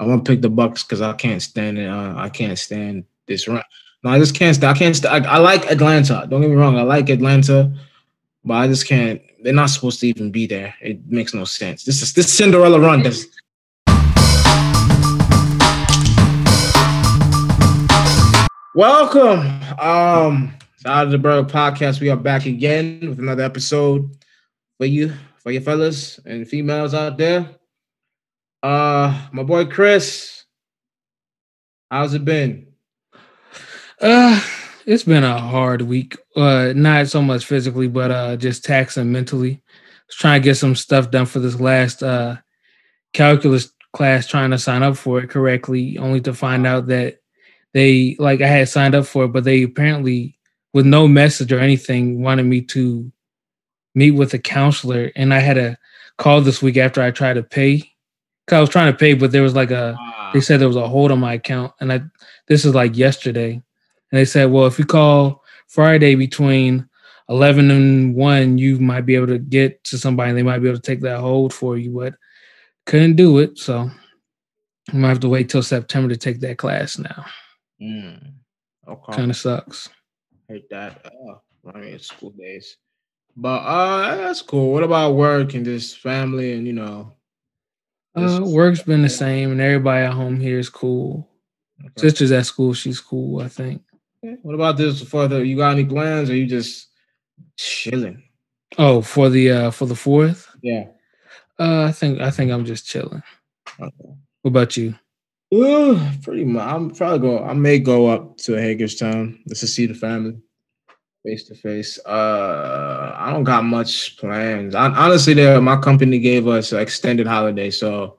I want to pick the Bucks because I can't stand it. Uh, I can't stand this run. No, I just can't. I can't. I, I like Atlanta. Don't get me wrong. I like Atlanta, but I just can't. They're not supposed to even be there. It makes no sense. This is this Cinderella run. This. Welcome. Um, out of the Bird podcast. We are back again with another episode for you, for your fellas and females out there. Uh, my boy Chris, how's it been? Uh, it's been a hard week. Uh, not so much physically, but uh, just taxing mentally. Was trying to get some stuff done for this last uh calculus class, trying to sign up for it correctly, only to find out that they like I had signed up for it, but they apparently with no message or anything wanted me to meet with a counselor, and I had a call this week after I tried to pay. Cause I was trying to pay, but there was like a they said there was a hold on my account, and I this is like yesterday, and they said, well, if you call Friday between eleven and one, you might be able to get to somebody, and they might be able to take that hold for you, but couldn't do it, so I might have to wait till September to take that class now. Mm, okay. Kind of sucks. hate that. Uh, I mean, school days, but uh, that's cool. What about work and just family and you know? Uh, work's been the same, and everybody at home here is cool. Okay. Sister's at school; she's cool. I think. What about this for the? You got any plans, or you just chilling? Oh, for the uh for the fourth, Yeah. uh, I think I think I'm just chilling. Okay. What about you? Ooh, pretty much. I'm probably go. I may go up to Hagerstown just to see the family face to face. Uh, I don't got much plans. Hon- honestly, there my company gave us an extended holiday, so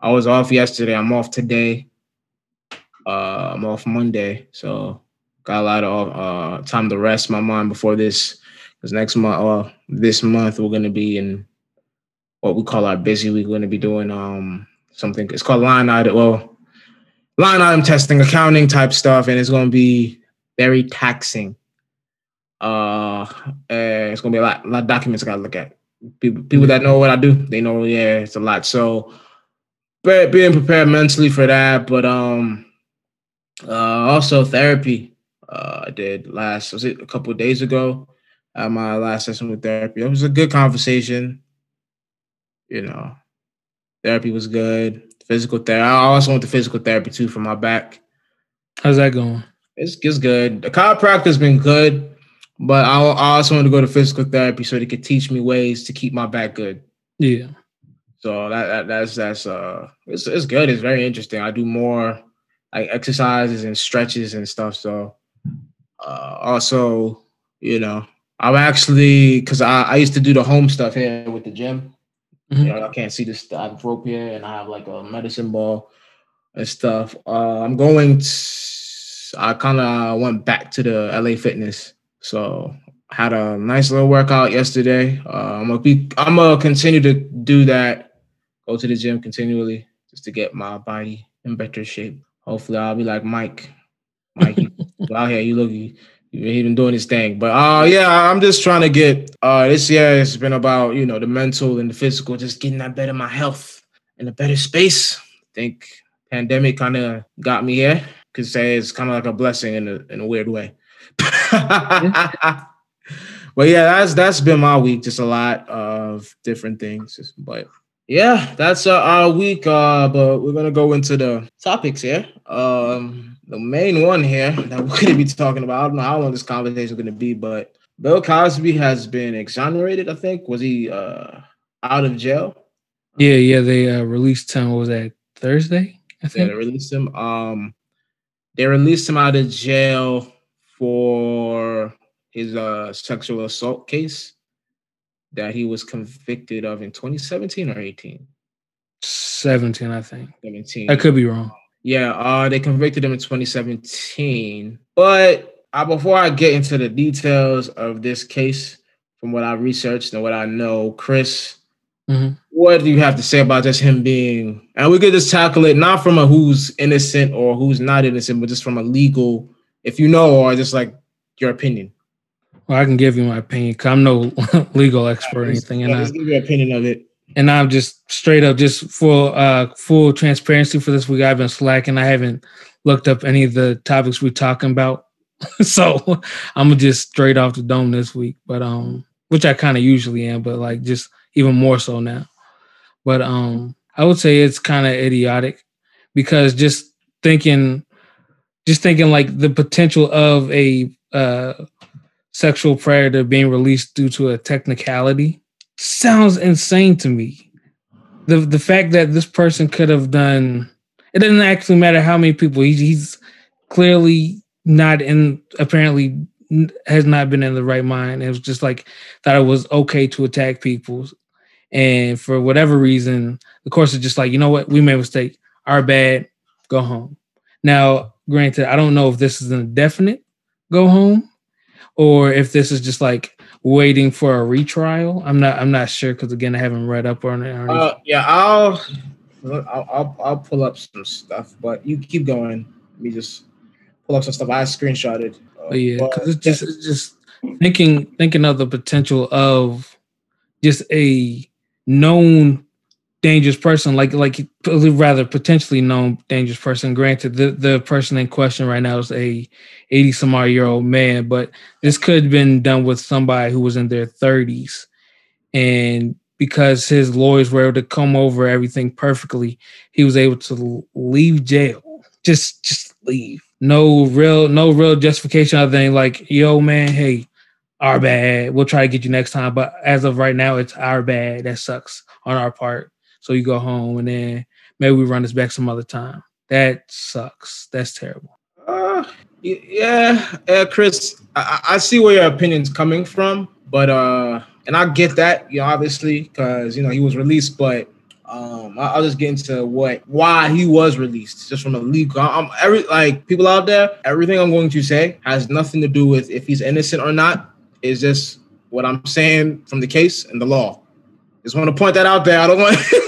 I was off yesterday. I'm off today. Uh, I'm off Monday, so got a lot of uh time to rest my mind before this. Because next month, uh, this month we're gonna be in what we call our busy week. We're gonna be doing um something. It's called line item. Well, line item testing, accounting type stuff, and it's to be very taxing. Uh, and it's to be a lot, a lot of documents I got to look at. People, people that know what I do, they know. Yeah, it's a lot. So, be- being prepared mentally for that, but um, uh, also therapy. Uh, I did last was it a couple of days ago. At my last session with therapy, it was a good conversation. You know, Therapy was good. Physical therapy. I also went to physical therapy too for my back. How's that going? It's, it's good. The chiropractor's been good, but I, I also want to go to physical therapy so they could teach me ways to keep my back good. Yeah. So that, that that's that's uh it's it's good. It's very interesting. I do more like exercises and stretches and stuff. So uh also, you know, I'm actually because I, I used to do the home stuff here with the gym. Mhm. You know, I can't see this. I have rope here, and I have like a medicine ball and stuff. Uh, I'm going. To, I kind of went back to the LA Fitness, so had a nice little workout yesterday. Uh, I'm gonna be. I'm gonna continue to do that. Go to the gym continually just to get my body in better shape. Hopefully, I'll be like Mike. Mike, out here. You look. You, he been doing his thing. But uh yeah, I'm just trying to get uh this year it's been about, you know, the mental and the physical, just getting that better my health in a better space. I think pandemic kind of got me here. Could say it's kind of like a blessing in a in a weird way. but yeah, that's that's been my week. Just a lot of different things. But yeah, that's uh, our week. Uh, but we're gonna go into the topics here. Um, the main one here that we're gonna be talking about. I don't know how long this conversation is gonna be, but Bill Cosby has been exonerated. I think was he uh out of jail? Yeah, yeah. They uh, released him. What was that Thursday? I Yeah, they released him. Um, they released him out of jail for his uh sexual assault case that he was convicted of in 2017 or 18. Seventeen, I think. 17. I could be wrong. Yeah, uh, they convicted him in 2017. But uh, before I get into the details of this case, from what I researched and what I know, Chris, Mhm. what do you have to say about just him being? And we could just tackle it not from a who's innocent or who's not innocent, but just from a legal, if you know, or just like your opinion. Well, I can give you my opinion. 'cause I'm no legal expert or anything, and I, just give your opinion of it. and I'm just straight up just full uh full transparency for this week. I've been slacking. I haven't looked up any of the topics we're talking about. so I'm just straight off the dome this week. But um which I kind of usually am, but like just even more so now. But um I would say it's kind of idiotic because just thinking just thinking like the potential of a uh sexual predator being released due to a technicality sounds insane to me. The the fact that this person could have done it doesn't actually matter how many people he's, he's clearly not in apparently has not been in the right mind. It was just like thought it was okay to attack people. And for whatever reason, the course is just like, you know what, we made a mistake. Our bad, go home. Now, granted, I don't know if this is an indefinite go home or if this is just like waiting for a retrial. I'm not. I'm not sure because again, I haven't read up on it. Uh, yeah, I'll, I'll, I'll, I'll pull up some stuff, but you keep going. Let me just pull up some stuff I screenshotted. Uh, yeah, because it's just it's just thinking thinking of the potential of just a known dangerous person, like like rather potentially known dangerous person. Granted, the the person in question right now is a eighty some odd year old man, but this could have been done with somebody who was in their thirties, and because his lawyers were able to come over everything perfectly, he was able to leave jail. Just just leave. No real no real justification other than like, yo man, hey, our bad. We'll try to get you next time. But as of right now, it's our bad. That sucks on our part. So you go home and then maybe we run this back some other time. That sucks. That's terrible. Uh, yeah, yeah, Chris. I, I see where your opinion's coming from, but uh, and I get that, you know, obviously, because you know he was released, but um, I'll just get into what why he was released, just from a legal. I'm every like people out there. Everything I'm going to say has nothing to do with if he's innocent or not. Is just what I'm saying from the case and the law. Just want to point that out there. I don't want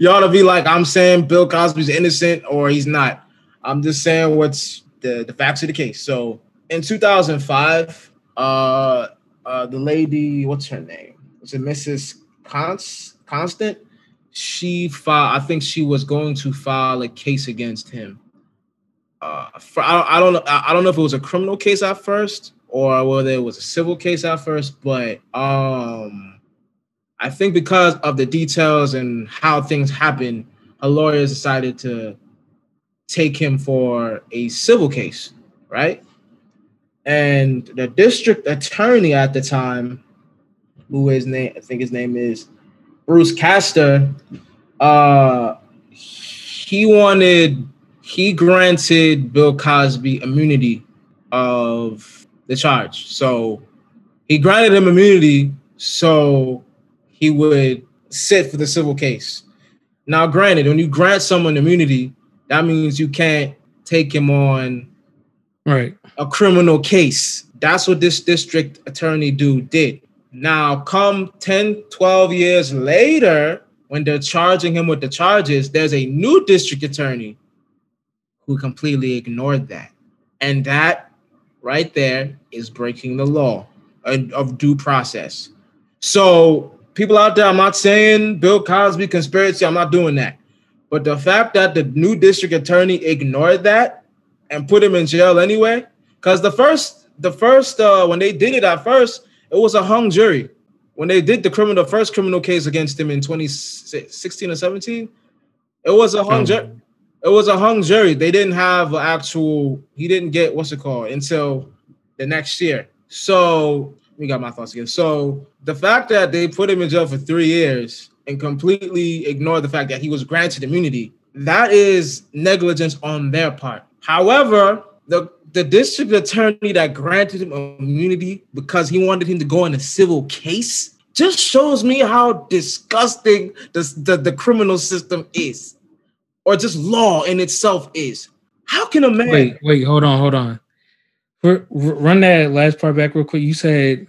y'all to be like, I'm saying Bill Cosby's innocent or he's not. I'm just saying what's the, the facts of the case. So in 2005, uh, uh, the lady, what's her name? Was it Mrs. Const- Constand? She filed, I think she was going to file a case against him. Uh, for, I, I don't know. I don't know if it was a criminal case at first or whether it was a civil case at first, but um, I think because of the details and how things happen, a lawyer decided to take him for a civil case, right? And the district attorney at the time, who his name, I think his name is Bruce Castor, uh, he wanted, he granted Bill Cosby immunity of the charge. So he granted him immunity so he would sit for the civil case. Now, granted, when you grant someone immunity, that means you can't take him on right a criminal case. That's what this district attorney dude did. Now, come 10, 12 years later, when they're charging him with the charges, there's a new district attorney who completely ignored that. And that right there is breaking the law uh, of due process. So people out there, I'm not saying Bill Cosby conspiracy, I'm not doing that. But the fact that the new district attorney ignored that and put him in jail anyway, because the first, the first, uh, when they did it at first, it was a hung jury. When they did the criminal, the first criminal case against him in 2016 or 17, it was a hung jury. It was a hung jury. They didn't have an actual. He didn't get what's it called until the next year. So we got my thoughts again. So the fact that they put him in jail for three years and completely ignore the fact that he was granted immunity, that is negligence on their part. However, the the district attorney that granted him immunity because he wanted him to go in a civil case just shows me how disgusting the, the, the criminal system is, or just law in itself is. How can a man wait? Wait, hold on, hold on. Run that last part back real quick. You said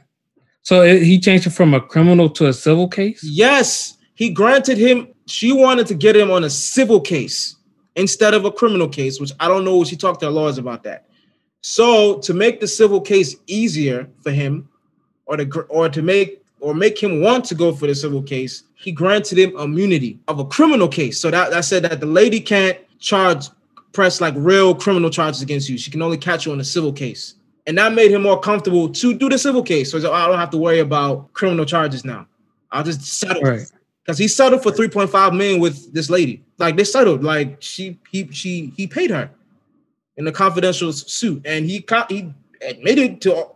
so it, he changed it from a criminal to a civil case. Yes, he granted him. She wanted to get him on a civil case instead of a criminal case, which I don't know. She talked to her lawyers about that. So to make the civil case easier for him, or to or to make or make him want to go for the civil case, he granted him immunity of a criminal case. So that, that said that the lady can't charge press like real criminal charges against you. She can only catch you on a civil case. And that made him more comfortable to do the civil case. So oh, I don't have to worry about criminal charges now. I'll just settle. Right. Because he settled for 3.5 million with this lady. Like they settled. Like she he she he paid her in a confidential suit. And he he admitted to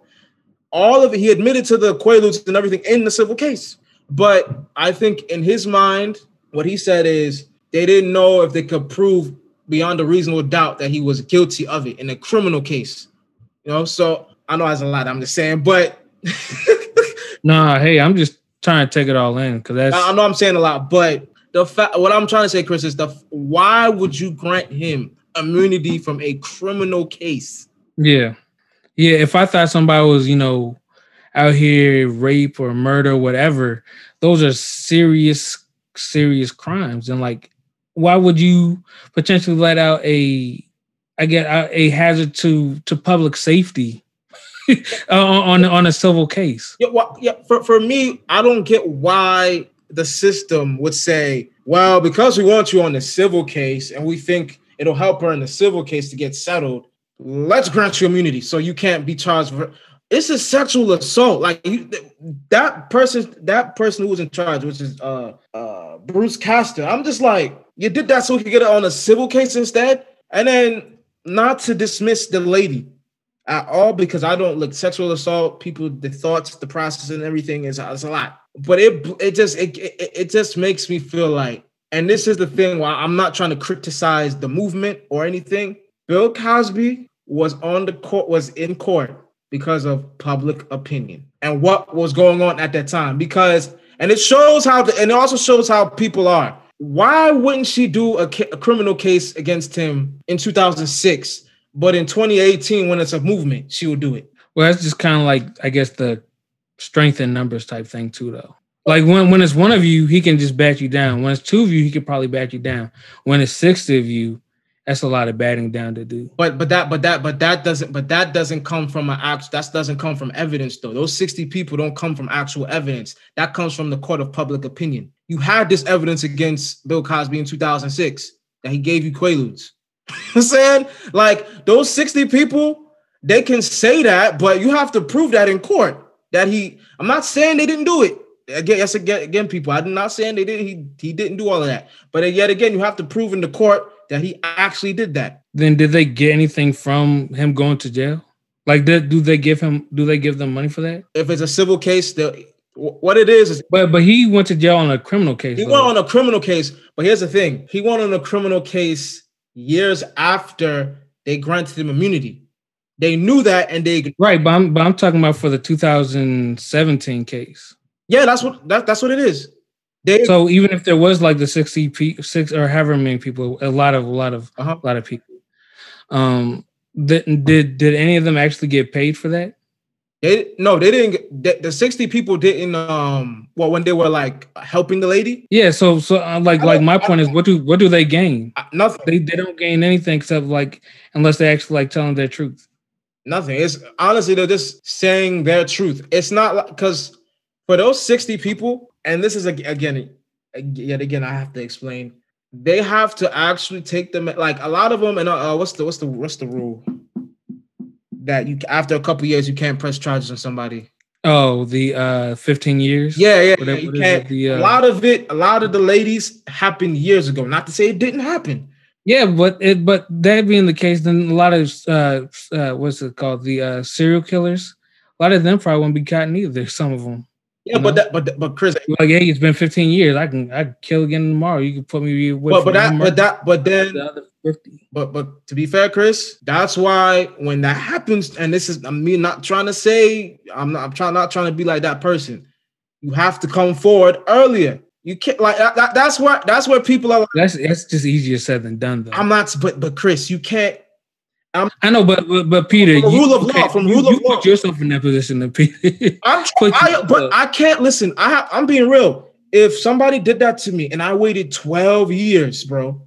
all of it. He admitted to the Quaaludes and everything in the civil case. But I think in his mind, what he said is they didn't know if they could prove beyond a reasonable doubt that he was guilty of it in a criminal case. You know, so I know that's a lot. I'm just saying, but nah, hey, I'm just trying to take it all in because that's. I know I'm saying a lot, but the fact, what I'm trying to say, Chris, is the why would you grant him immunity from a criminal case? Yeah, yeah. If I thought somebody was, you know, out here rape or murder, whatever, those are serious, serious crimes, and like why would you potentially let out a I get a hazard to to public safety on on a civil case? Yeah, well, yeah. For for me, I don't get why the system would say, well, because we want you on the civil case and we think it'll help her in the civil case to get settled, let's grant you immunity so you can't be charged for. It's a sexual assault. Like you, that person, that person who was in charge, which is uh uh Bruce Castor. I'm just like, you did that so we could get it on a civil case instead. And then not to dismiss the lady at all, because I don't look sexual assault, people, the thoughts, the process, and everything is, is a lot. But it it just it, it, it just makes me feel like, and this is the thing why I'm not trying to criticize the movement or anything. Bill Cosby was on the court, was in court because of public opinion and what was going on at that time. Because and it shows how the, and it also shows how people are why wouldn't she do a, a criminal case against him in 2006? But in 2018, when it's a movement, she would do it. Well, that's just kind of like I guess the strength in numbers type thing too, though. Like when when it's one of you, he can just bat you down. When it's two of you, he could probably bat you down. When it's six of you, that's a lot of batting down to do. But but that but that but that doesn't but that doesn't come from an act that doesn't come from evidence though. Those 60 people don't come from actual evidence. That comes from the court of public opinion. You had this evidence against Bill Cosby in 2006 that he gave you quaaludes. I'm saying like those 60 people, they can say that, but you have to prove that in court that he. I'm not saying they didn't do it. Again, yes, again, again, people. I'm not saying they did. He he didn't do all of that. But yet again, you have to prove in the court that he actually did that. Then did they get anything from him going to jail? Like, did, do they give him? Do they give them money for that? If it's a civil case, they what it is is but but he went to jail on a criminal case he though. went on a criminal case but here's the thing he went on a criminal case years after they granted him immunity they knew that and they right but i'm, but I'm talking about for the 2017 case yeah that's what that, that's what it is they, so even if there was like the 60 pe- six or however many people, a lot of a lot of uh-huh. a lot of people. Um, did did did any of them actually get paid for that? They no, they didn't. The, the sixty people didn't. Um, well, when they were like helping the lady. Yeah. So so uh, like like my point is, what do what do they gain? Nothing. They they don't gain anything except like unless they actually like telling their truth. Nothing. It's honestly they're just saying their truth. It's not like because for those sixty people, and this is again, yet again, I have to explain. They have to actually take them like a lot of them. And uh, what's the what's the what's the rule that you after a couple years you can't press charges on somebody? Oh, the uh 15 years. Yeah, yeah. You can't. The, uh, a lot of it, a lot of the ladies happened years ago. Not to say it didn't happen. Yeah, but it but that being the case, then a lot of uh, uh what's it called? The uh serial killers. A lot of them probably won't be caught either. Some of them. Yeah, but that, but but Chris, like, hey, it's been 15 years. I can I can kill again tomorrow. You can put me with. But but that but that but then the other 50. But but to be fair, Chris, that's why when that happens, and this is I'm me not trying to say I'm not I'm trying not trying to be like that person. You have to come forward earlier. You can't like that, that's what that's where people are. Like, that's that's just easier said than done. Though I'm not, but but Chris, you can't I'm, i know, but but, but Peter, from rule of law, from rule you, of you law, put yourself in that position. To Peter, I'm, I, but I can't listen. I I'm being real. If somebody did that to me and I waited 12 years, bro,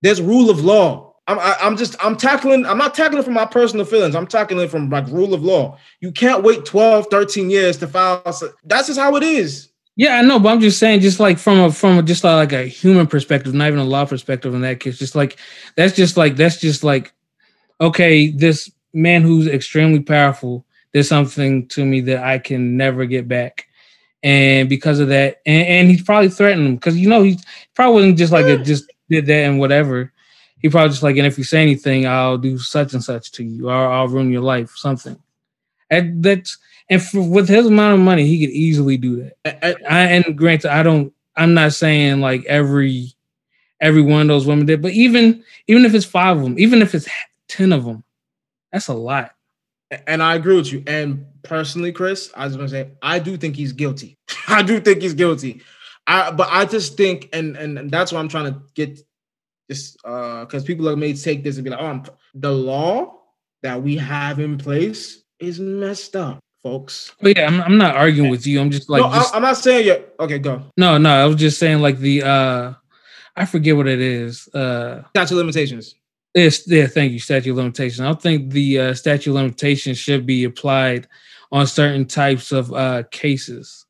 there's rule of law. I'm I, am i am just I'm tackling I'm not tackling from my personal feelings. I'm tackling it from like rule of law. You can't wait 12, 13 years to file. That's just how it is. Yeah, I know, but I'm just saying, just like from a from a, just like a human perspective, not even a law perspective. In that case, just like that's just like that's just like okay, this man who's extremely powerful did something to me that I can never get back, and because of that, and, and he's probably threatened him because you know he probably wasn't just like a, mm. just did that and whatever. He probably just like, and if you say anything, I'll do such and such to you, or I'll ruin your life, something. And that's and for, with his amount of money, he could easily do that. And, I, and granted, I don't. I'm not saying like every every one of those women did, but even even if it's five of them, even if it's ten of them, that's a lot. And I agree with you. And personally, Chris, I was gonna say I do think he's guilty. I do think he's guilty. I but I just think, and and that's why I'm trying to get this uh because people are may take this and be like, oh, I'm, the law that we have in place is messed up folks. But yeah, I'm, I'm not arguing with you. I'm just like, no, just, I'm not saying you. Okay, go. No, no, I was just saying like the uh, I forget what it is. Uh, statute limitations. It's yeah, thank you. Statute limitations. I don't think the uh, statute limitations should be applied on certain types of uh cases.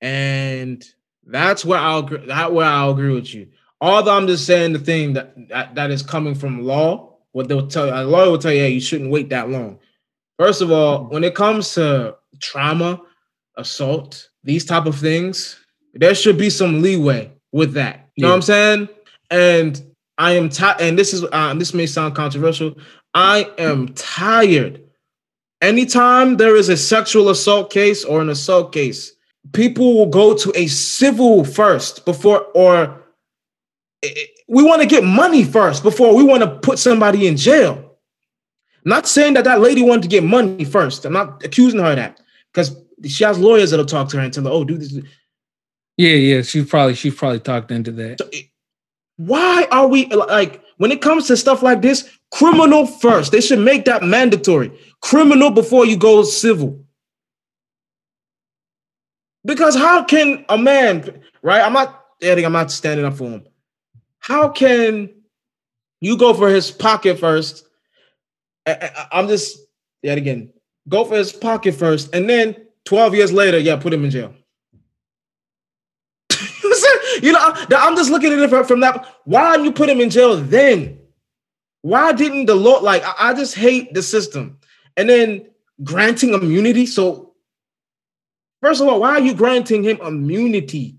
And that's where I'll that where I'll agree with you. Although I'm just saying the thing that that, that is coming from law, what they'll tell you, a lawyer will tell you, hey, you shouldn't wait that long. First of all, when it comes to trauma, assault, these type of things, there should be some leeway with that. You yeah. know what I'm saying? And I am tired, and this is uh, this may sound controversial. I am tired. Anytime there is a sexual assault case or an assault case, people will go to a civil first before, or we want to get money first before we want to put somebody in jail. Not saying that that lady wanted to get money first. I'm not accusing her of that because she has lawyers that'll talk to her and tell her, "Oh, do this." Yeah, yeah, she probably she probably talked into that. So, why are we like when it comes to stuff like this? Criminal first. They should make that mandatory. Criminal before you go civil. Because how can a man, right? I'm not adding, I'm not standing up for him. How can you go for his pocket first I, am just yet again go for his pocket first, and then 12 years later, yeah, put him in jail. You know, I'm just looking at it from that. Why didn't you put him in jail then? Why didn't the law like? I just hate the system, and then granting immunity. So, first of all, why are you granting him immunity?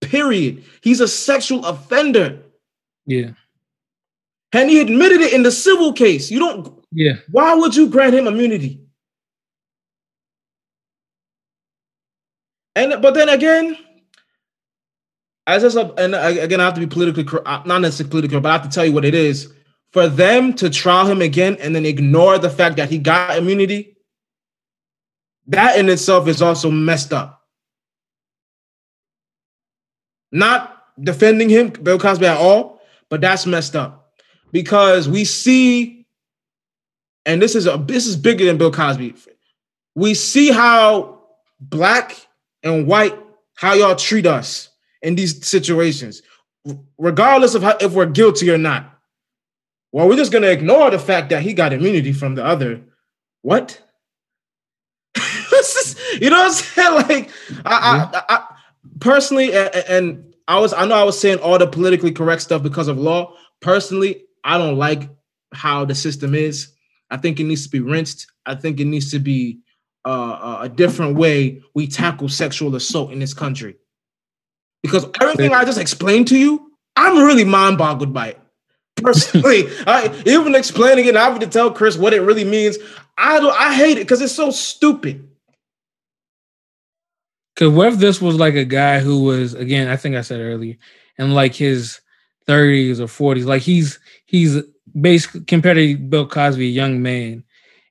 Period. He's a sexual offender. Yeah. And he admitted it in the civil case. You don't yeah. Why would you grant him immunity? And but then again, as just and again, I have to be politically uh, not necessarily political, but I have to tell you what it is. For them to trial him again and then ignore the fact that he got immunity, that in itself is also messed up. Not defending him, Bill Cosby at all, but that's messed up because we see and this is a this is bigger than Bill Cosby. We see how black and white how y'all treat us in these situations, regardless of how, if we're guilty or not. Well, we're just gonna ignore the fact that he got immunity from the other. What? you know what I'm saying? Like, I, I, I personally, and, and I was, I know I was saying all the politically correct stuff because of law. Personally, I don't like how the system is. I think it needs to be rinsed. I think it needs to be uh, a different way we tackle sexual assault in this country. Because everything I just explained to you, I'm really mind boggled by it. Personally, I even explaining it, I have to tell Chris what it really means. I don't. I hate it because it's so stupid. Because what if this was like a guy who was again? I think I said earlier, in like his 30s or 40s, like he's he's basically compared to Bill Cosby, a young man,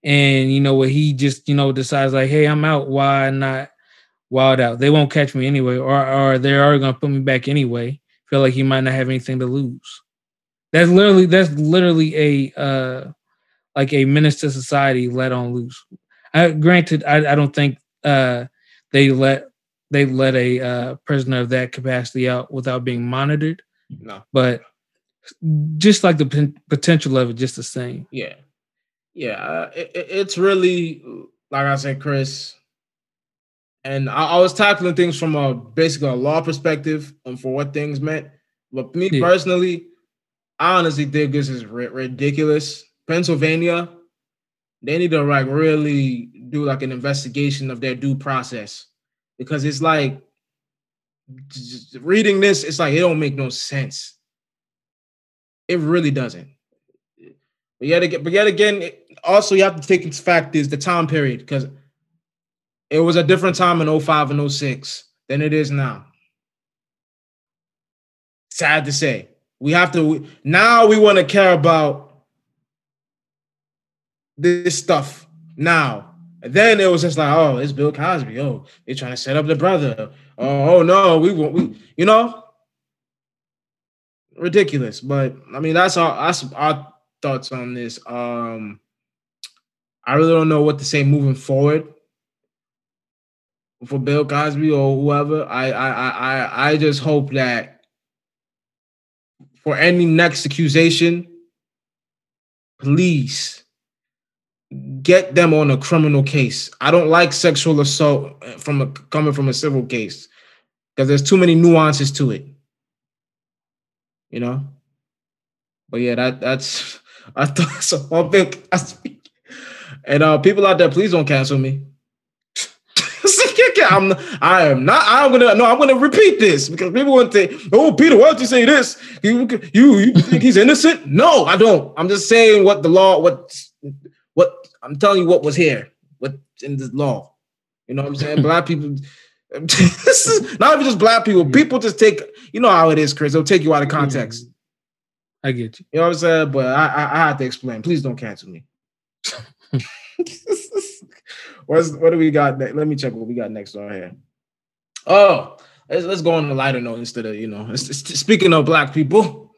and you know what he just you know decides like, hey, I'm out. Why not wild out? They won't catch me anyway, or or they are gonna put me back anyway. Feel like he might not have anything to lose. That's literally that's literally a uh like a menace to society let on loose. I, granted, I, I don't think uh they let they let a uh, prisoner of that capacity out without being monitored. No, but just like the p- potential of it, just the same. Yeah, yeah. Uh, it, it's really like I said, Chris. And I, I, was tackling things from a basically a law perspective and for what things meant. But me yeah. personally, I honestly think this is ri- ridiculous. Pennsylvania, they need to like really do like an investigation of their due process because it's like reading this, it's like it don't make no sense. It really doesn't. But yet again, but yet again, also you have to take into fact is the time period because it was a different time in 05 and 06 than it is now. Sad to say. We have to now we want to care about this stuff now. Then it was just like, oh, it's Bill Cosby. Oh, they're trying to set up the brother. Oh, oh no, we won't. we, you know, ridiculous. But I mean, that's our that's our thoughts on this. Um, I really don't know what to say moving forward for Bill Cosby or whoever. I I I I just hope that for any next accusation, please get them on a criminal case. I don't like sexual assault from a, coming from a civil case because there's too many nuances to it. You know. But yeah, that that's I thought so. And uh, people out there, please don't cancel me. I'm I am not I'm gonna no I'm gonna repeat this because people want to say, oh Peter, why don't you say this? You you you think he's innocent? No, I don't. I'm just saying what the law, what what I'm telling you what was here, what in the law. You know what I'm saying? black people this is not even just black people, people just take you know how it is, Chris. They'll take you out of context. I get you. You know what I'm saying? But I I, I have to explain. Please don't cancel me. What's what do we got? Let me check what we got next on here. Oh, let's, let's go on a lighter note instead of you know. Speaking of black people,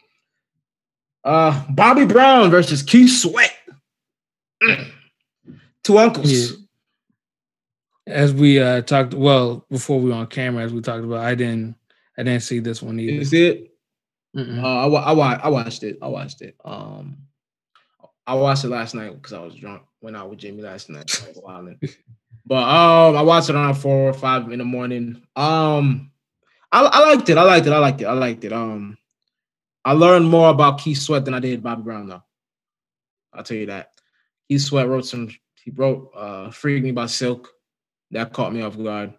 uh, Bobby Brown versus Keith Sweat. Mm. Two uncles. Yeah. As we uh talked, well, before we were on camera, as we talked about, I didn't, I didn't see this one either. You see it? Uh, I, I, I watched it. I watched it. Um, I watched it last night because I was drunk. Went out with Jamie last night. but um, I watched it around four or five in the morning. Um, I, I liked it. I liked it. I liked it. I liked it. Um, I learned more about Keith Sweat than I did Bobby Brown, though. I'll tell you that. Keith Sweat wrote some. He wrote uh, "Freak Me" by Silk. That caught me off guard.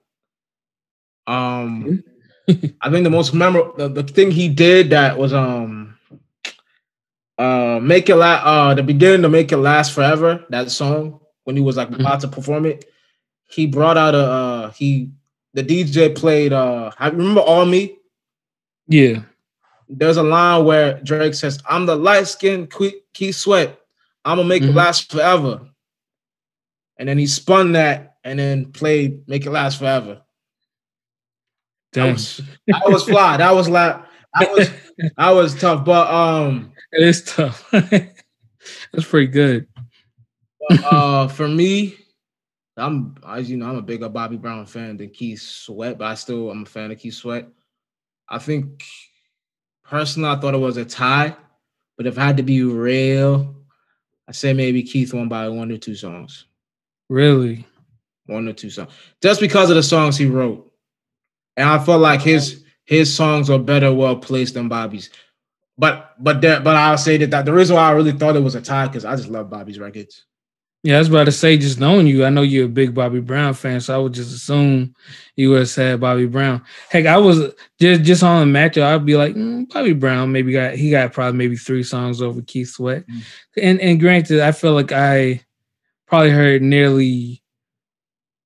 Um, I think the most memorable, the, the thing he did that was um uh make it last uh the beginning to make it last forever that song when he was like mm-hmm. about to perform it he brought out a uh he the dj played uh i remember all me? Yeah. There's a line where drake says i'm the light-skinned keith sweat. I'm gonna make mm-hmm. it last forever. And then he spun that and then played make it last forever. Damn. That was, that was fly. That was like I was I was tough. But um it is tough. That's pretty good. uh, for me, I'm as you know, I'm a bigger Bobby Brown fan than Keith Sweat, but I still I'm a fan of Keith Sweat. I think personally, I thought it was a tie, but if I had to be real, I say maybe Keith won by one or two songs. Really? One or two songs. Just because of the songs he wrote. And I felt like his his songs are better well placed than Bobby's. But but there, but I'll say that, that the reason why I really thought it was a tie because I just love Bobby's records. Yeah, I was about to say, just knowing you, I know you're a big Bobby Brown fan, so I would just assume you would have said Bobby Brown. Heck, I was just just on the matchup. I'd be like, mm, Bobby Brown, maybe got he got probably maybe three songs over Keith Sweat, mm. and and granted, I feel like I probably heard nearly,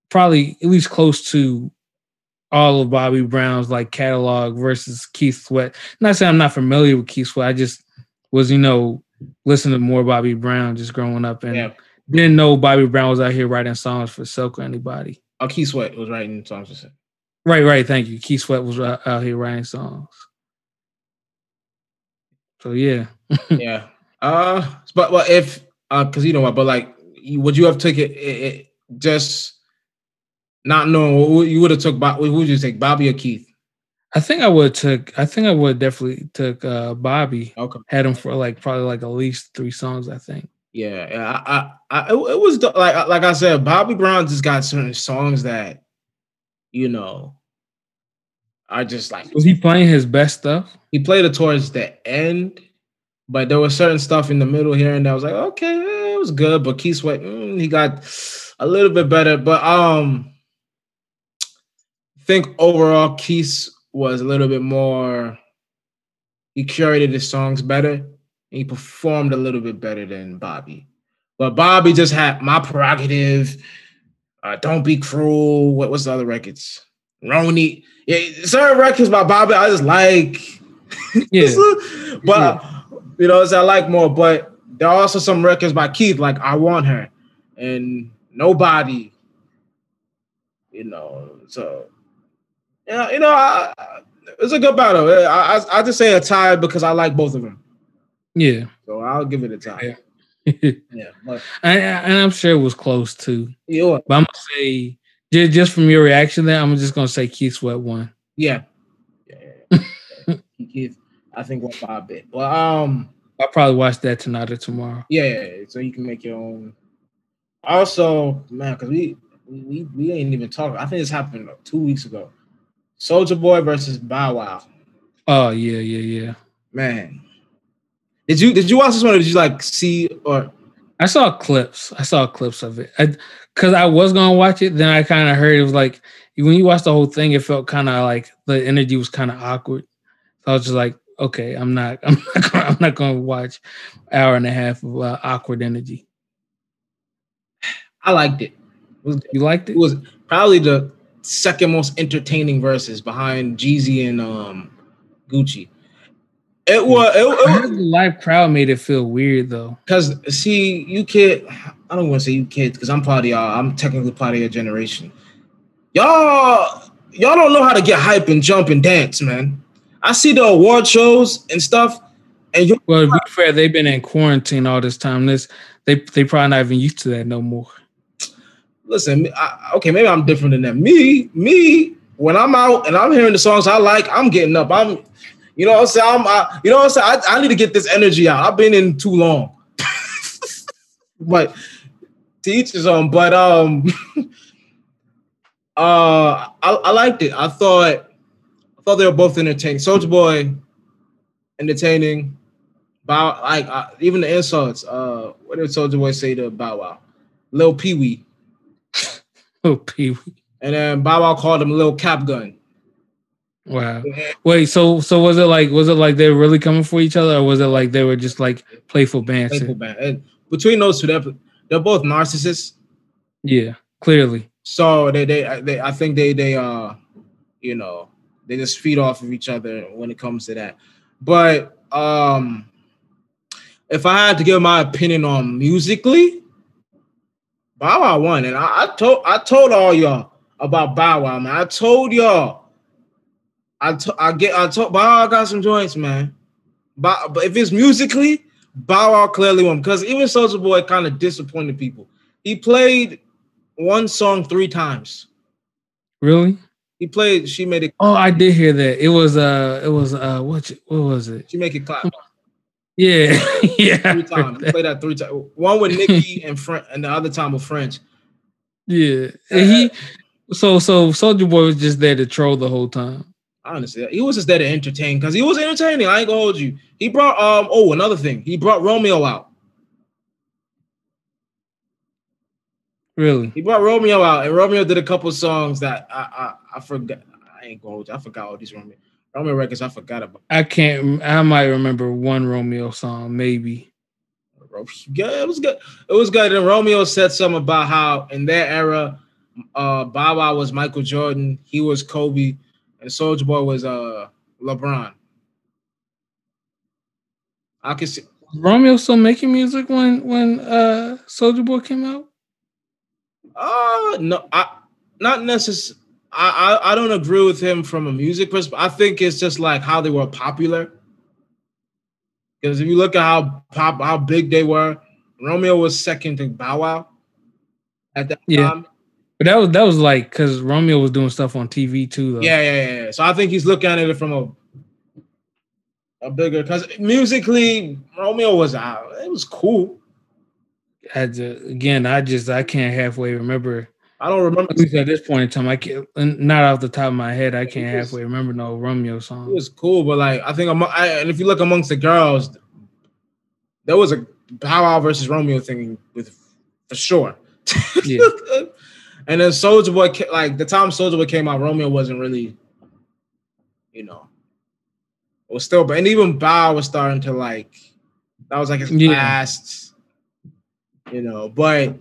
probably at least close to all of Bobby Brown's like catalog versus Keith Sweat. Not saying I'm not familiar with Keith Sweat. I just was, you know, listening to more Bobby Brown just growing up and yeah. didn't know Bobby Brown was out here writing songs for Silk or anybody. Oh, Keith Sweat was writing songs for Silk. Right, right. Thank you. Keith Sweat was out here writing songs. So yeah. yeah. Uh, but well, if uh, because you know what, but like, would you have taken it, it, it just not knowing you would have took Bob, who would you take, Bobby or Keith? I think I would took. I think I would definitely took uh Bobby. Okay. Had him for like probably like at least three songs. I think. Yeah, yeah. I, I, I it, was like, like I said, Bobby Brown just got certain songs that, you know, are just like Was he playing his best stuff? he played it towards the end, but there was certain stuff in the middle here and. I was like, okay, eh, it was good, but Keith Sweat, mm, he got a little bit better. But um, I think overall Keith was a little bit more. He curated his songs better. And he performed a little bit better than Bobby. But Bobby just had my prerogative. Uh, Don't be cruel. What was the other records? Roni. Yeah, certain records by Bobby I just like. Yeah. but you know, I like more. But there are also some records by Keith, like I Want Her and Nobody. You know, so you know, you know, I, it's a good battle. I, I I just say a tie because I like both of them. Yeah. So I'll give it a tie. and, Yeah, but and I'm sure it was close too. Yeah. But I'm gonna say just, just from your reaction there, I'm just gonna say Keith Sweat won. Yeah. Yeah. yeah, yeah. Keith, I think went by a bit. But um, I'll probably watch that tonight or tomorrow. yeah, yeah, yeah. so you can make your own. Also, man, because we, we we we ain't even talking. I think this happened like, two weeks ago. Soulja Boy versus Bow Wow. Oh yeah, yeah, yeah. Man, did you did you watch this one? Or did you like see or I saw clips. I saw clips of it. I because I was gonna watch it, then I kind of heard it was like when you watch the whole thing, it felt kind of like the energy was kind of awkward. So I was just like, okay, I'm not, I'm not, gonna, I'm not gonna watch hour and a half of uh, awkward energy. I liked it. It was, You liked it it? was probably the second most entertaining verses behind Jeezy and um Gucci. It was it, it, heard the live crowd made it feel weird though. Because see, you kid, I don't want to say you kids, because I'm part of y'all. I'm technically part of your generation. Y'all, y'all don't know how to get hype and jump and dance, man. I see the award shows and stuff, and you Well, to be fair, they've been in quarantine all this time. This they they probably not even used to that no more. Listen. I, okay, maybe I'm different than them. Me, me, when I'm out and I'm hearing the songs I like, I'm getting up. I'm, you know, what I'm saying, I'm, I, you know, what I'm saying, I, I need to get this energy out. I've been in too long, but to each his own. But um, uh, I, I liked it. I thought, I thought they were both entertaining. Soulja Boy, entertaining. Bow, like even the insults. Uh, what did Soulja Boy say to Bow Wow? Lil Pee Wee. Oh, Pee Wee. And then Bow Wow called him a little cap gun. Wow. Wait, so so was it like was it like they were really coming for each other, or was it like they were just like playful Playful banter? band. And between those two, they're, they're both narcissists. Yeah, clearly. So they, they they I think they they uh you know they just feed off of each other when it comes to that. But um if I had to give my opinion on musically, Bow Wow won. And I, I told I told all y'all about Bow Wow, man. I told y'all. I to, I get I told Bow Wow got some joints, man. Bow, but if it's musically, Bow Wow clearly won because even Soulja Boy kind of disappointed people. He played one song three times. Really? He played. She made it. Oh, I did hear that. It was uh, it was uh, what what was it? She make it clap Yeah, yeah, three times. He played that three times. One with Nicki and French, and the other time with French. yeah. And he so so Soulja Boy was just there to troll the whole time. Honestly, he was just there to entertain because he was entertaining. I ain't gonna hold you. He brought um. Oh, another thing. He brought Romeo out. Really? He brought Romeo out, and Romeo did a couple songs that I I, I forgot. I ain't gonna hold you. I forgot all these Romeo Romeo records. I forgot about. I can't. I might remember one Romeo song, maybe. Yeah, it was good. It was good. And Romeo said something about how in their era, uh, Bow Wow was Michael Jordan, he was Kobe, and Soulja Boy was uh LeBron. I can see. Romeo still making music when when uh Soulja Boy came out? Uh no, I not necessarily. I, I I don't agree with him from a music perspective. I think it's just like how they were popular. Because if you look at how pop how big they were, Romeo was second to Bow Wow at that Yeah. time, But that was that was like because Romeo was doing stuff on TV too. Though. Yeah, yeah, yeah. So I think he's looking at it from a a bigger because musically Romeo was out. It was cool. I just, again, I just I can't halfway remember. I don't remember. At least at this point in time, I can't. Not off the top of my head, I can't was, halfway remember no Romeo song. It was cool, but like I think, among, I, and if you look amongst the girls, there was a Bow Wow versus Romeo thing with for sure. Yeah. and then Soulja Boy, like the time Soulja Boy came out, Romeo wasn't really, you know, it was still, but and even Bow was starting to like, that was like his yeah. last, you know, but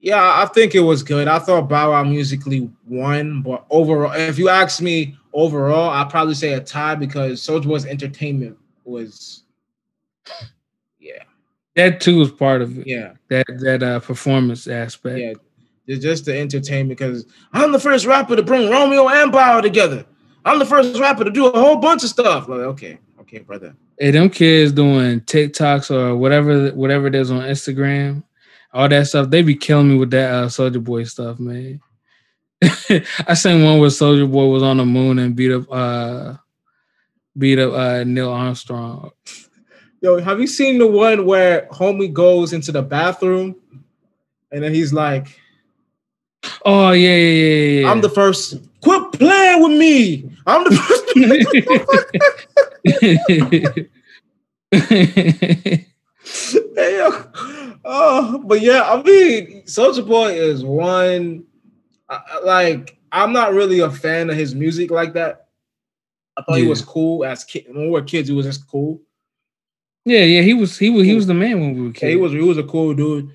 yeah, I think it was good. I thought Bow Wow musically won, but overall, if you ask me overall, I'd probably say a tie because Soulja Boy's entertainment was, yeah, that too was part of it. Yeah, that that uh, performance aspect. Yeah, it's just the entertainment because I'm the first rapper to bring Romeo and Bow together. I'm the first rapper to do a whole bunch of stuff. Like, okay, okay, brother. Hey, them kids doing TikToks or whatever, whatever it is on Instagram, all that stuff. They be killing me with that uh, Soulja Boy stuff, man. I seen one where Soulja Boy was on the moon and beat up, uh beat up uh, Neil Armstrong. Yo, have you seen the one where homie goes into the bathroom and then he's like, "Oh yeah, yeah, yeah, yeah. I'm the first Quit playing with me. I'm the first. hey, oh, but yeah, I mean, Soulja Boy is one. like, I'm not really a fan of his music like that. I thought yeah. he was cool as kid. When we were kids, he was just cool. Yeah, yeah, he was. He was. He was the man when we were kids. Yeah, he was. He was a cool dude.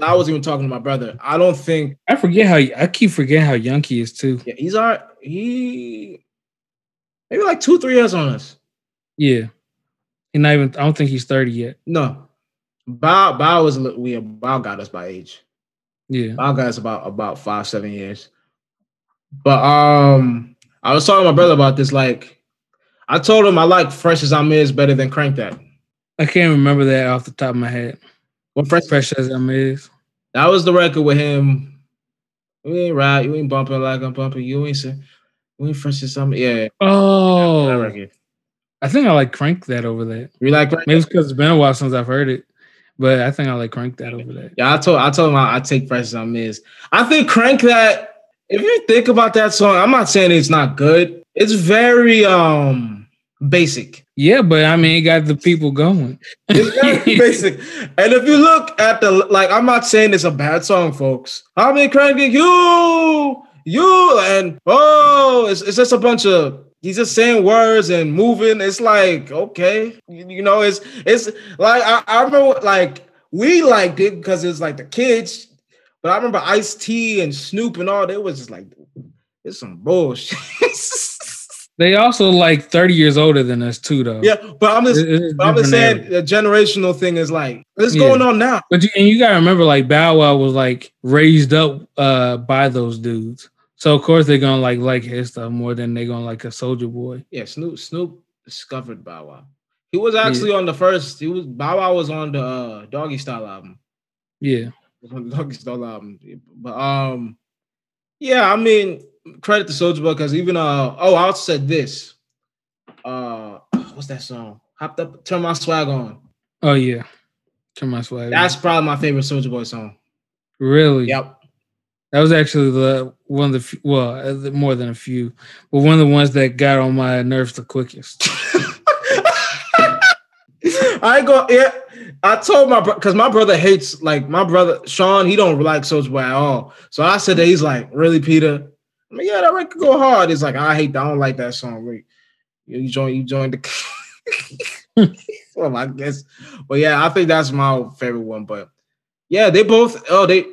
I was even talking to my brother. I don't think I forget how I keep forgetting how young he is too. Yeah, he's our he maybe like two, three years on us. Yeah. He not even I don't think he's 30 yet. No. Bow Bow was a little weird. Bow got us by age. Yeah. Bow got us about about five, seven years. But um I was talking to my brother about this. Like I told him I like Fresh Azimiz better than Crank That. I can't remember that off the top of my head. What fresh, fresh Azimiz. That was the record with him. You ain't right. You ain't bumping like I'm bumping. You ain't say, you ain't fresh as I'm. Yeah. Oh. I think I like crank that over that. You like crank? Maybe it's because it's been a while since I've heard it. But I think I like crank that over there. Yeah, I told I told him I, I take as I'm is. I think crank that. If you think about that song, I'm not saying it's not good. It's very um basic. Yeah, but I mean, it got the people going. It's very basic. And if you look at the like, I'm not saying it's a bad song, folks. I mean, in cranking you, you, and oh, it's, it's just a bunch of he's just saying words and moving. It's like okay, you, you know, it's it's like I, I remember like we liked it because it's like the kids, but I remember Ice T and Snoop and all. They was just like it's some bullshit. They also like 30 years older than us too, though. Yeah, but I'm just, but I'm just saying the generational thing is like what's yeah. going on now. But you, and you gotta remember, like Bow Wow was like raised up uh by those dudes, so of course they're gonna like like his stuff more than they're gonna like a Soulja Boy. Yeah, Snoop Snoop discovered Bow Wow. He was actually yeah. on the first. He was Bow Wow was on the uh, Doggystyle album. Yeah, on the Doggystyle album. But um, yeah, I mean credit to Soulja Boy because even uh oh I also said this. Uh what's that song? Hopped up, turn my swag on. Oh yeah. Turn my swag. That's on. probably my favorite Soulja Boy song. Really? Yep. That was actually the one of the few, well, uh, more than a few, but one of the ones that got on my nerves the quickest. I go yeah. I told my because my brother hates like my brother Sean. He don't like Soulja Boy at all. So I said that he's like really Peter. I mean, yeah, that record go hard. It's like I hate. That. I don't like that song. Wait, you join. You joined the. well, I guess, but yeah, I think that's my favorite one. But yeah, they both. Oh, they.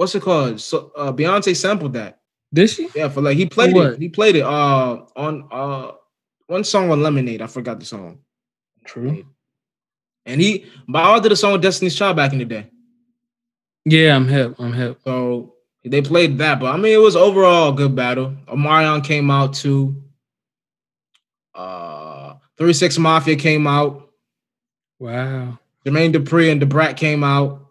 What's it called? So uh, Beyonce sampled that. Did she? Yeah, for like he played it. He played it. Uh, on uh, one song on Lemonade. I forgot the song. True. And he, Bow did a song with Destiny's Child back in the day. Yeah, I'm hip. I'm hip. So they played that, but I mean, it was overall a good battle. Omarion came out too. Uh, Three Six Mafia came out. Wow. Jermaine Dupri and Da Brat came out.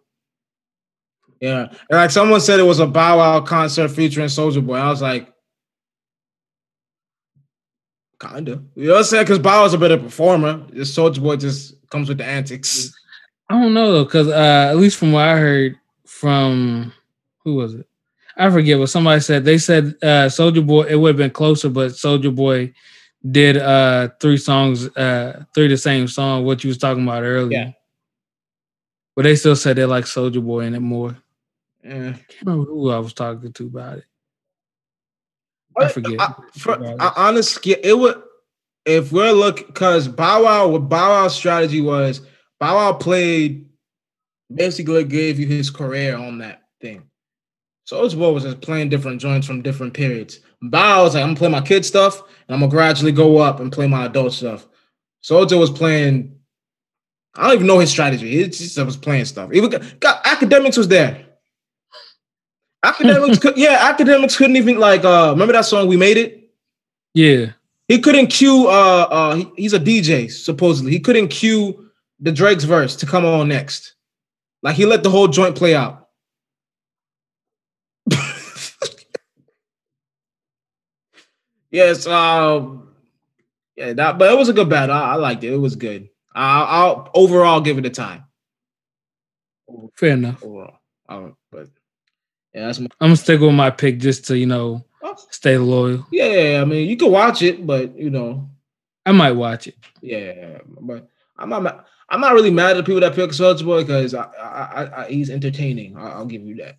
Yeah, and like someone said, it was a Bow Wow concert featuring Soulja Boy. I was like, kinda. You know what I'm saying? Because Bow Wow's a better performer. This Soulja Boy just comes with the antics. I don't know though, because uh, at least from what I heard from who was it? I forget what somebody said. They said uh Soulja Boy, it would have been closer, but Soulja Boy did uh three songs, uh three the same song, what you was talking about earlier. Yeah. But they still said they like Soulja Boy in it more. Yeah. can't remember who I was talking to about it. I forget. I, for, I, honestly, it would if we're looking because Bow Wow, what Bow Wow's strategy was, Bow Wow played basically gave you his career on that thing. Soulja Boy was just playing different joints from different periods. Bow was like, I'm gonna play my kid stuff, and I'm gonna gradually go up and play my adult stuff. Soulja was playing. I don't even know his strategy. He just was playing stuff. Even got, Akademiks was there. Akademiks could, yeah, Akademiks couldn't even like uh remember that song we made it? Yeah. He couldn't cue uh uh he, he's a DJ, supposedly. He couldn't cue the Drake's verse to come on next. Like he let the whole joint play out. yes, um yeah, that but it was a good battle. I, I liked it. It was good. I, I'll overall give it a time. Fair enough. Overall. But yeah, that's my, I'm gonna stick with my pick just to, you know, oh, stay loyal. yeah, I mean you can watch it, but you know, I might watch it. yeah, but I'm not I'm not really mad at the people that pick Soulja Boy because I, I, I, I, he's entertaining. I, I'll give you that.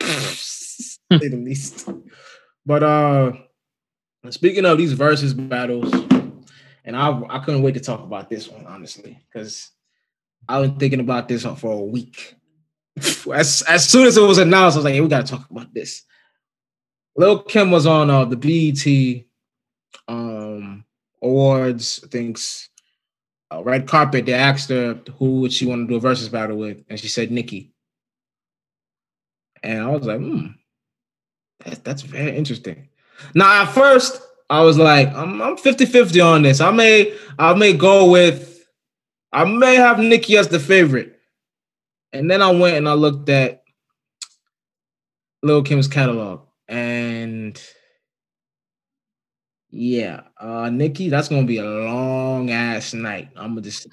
Say the least. But uh speaking of these versus battles, and I I couldn't wait to talk about this one honestly because I've been thinking about this for a week. As as soon as it was announced, I was like, "Hey, we gotta talk about this." Lil Kim was on uh, the BET um, awards, I think's uh, red carpet. They asked her who would she want to do a versus battle with, and she said Nicki. And I was like, hmm, that, that's very interesting. Now, at first, I was like, I'm, I'm 50-50 on this. I may I may go with I may have Nicki as the favorite. And then I went and I looked at Lil Kim's catalog. And yeah, uh Nicki, that's gonna be a long ass night. I'm gonna just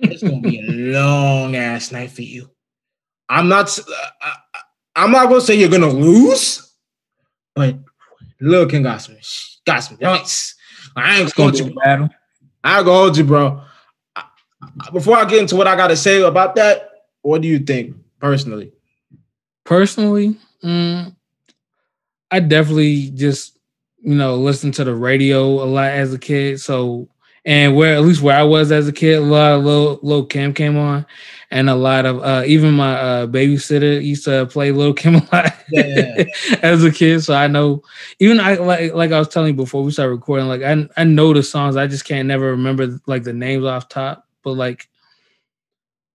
it's gonna be a long ass night for you. I'm not uh, I, I'm not gonna say you're gonna lose, but Lil Kim got some got some joints. I ain't gonna gonna be a battle. I go hold you, bro. Before I get into what I got to say about that, what do you think personally? Personally, mm, I definitely just you know listen to the radio a lot as a kid. So and where at least where I was as a kid, a lot of Lil, Lil Kim came on, and a lot of uh, even my uh, babysitter used to play Lil Kim a lot Yeah. as a kid. So I know even I like like I was telling you before we started recording, like I I know the songs, I just can't never remember like the names off top. But like,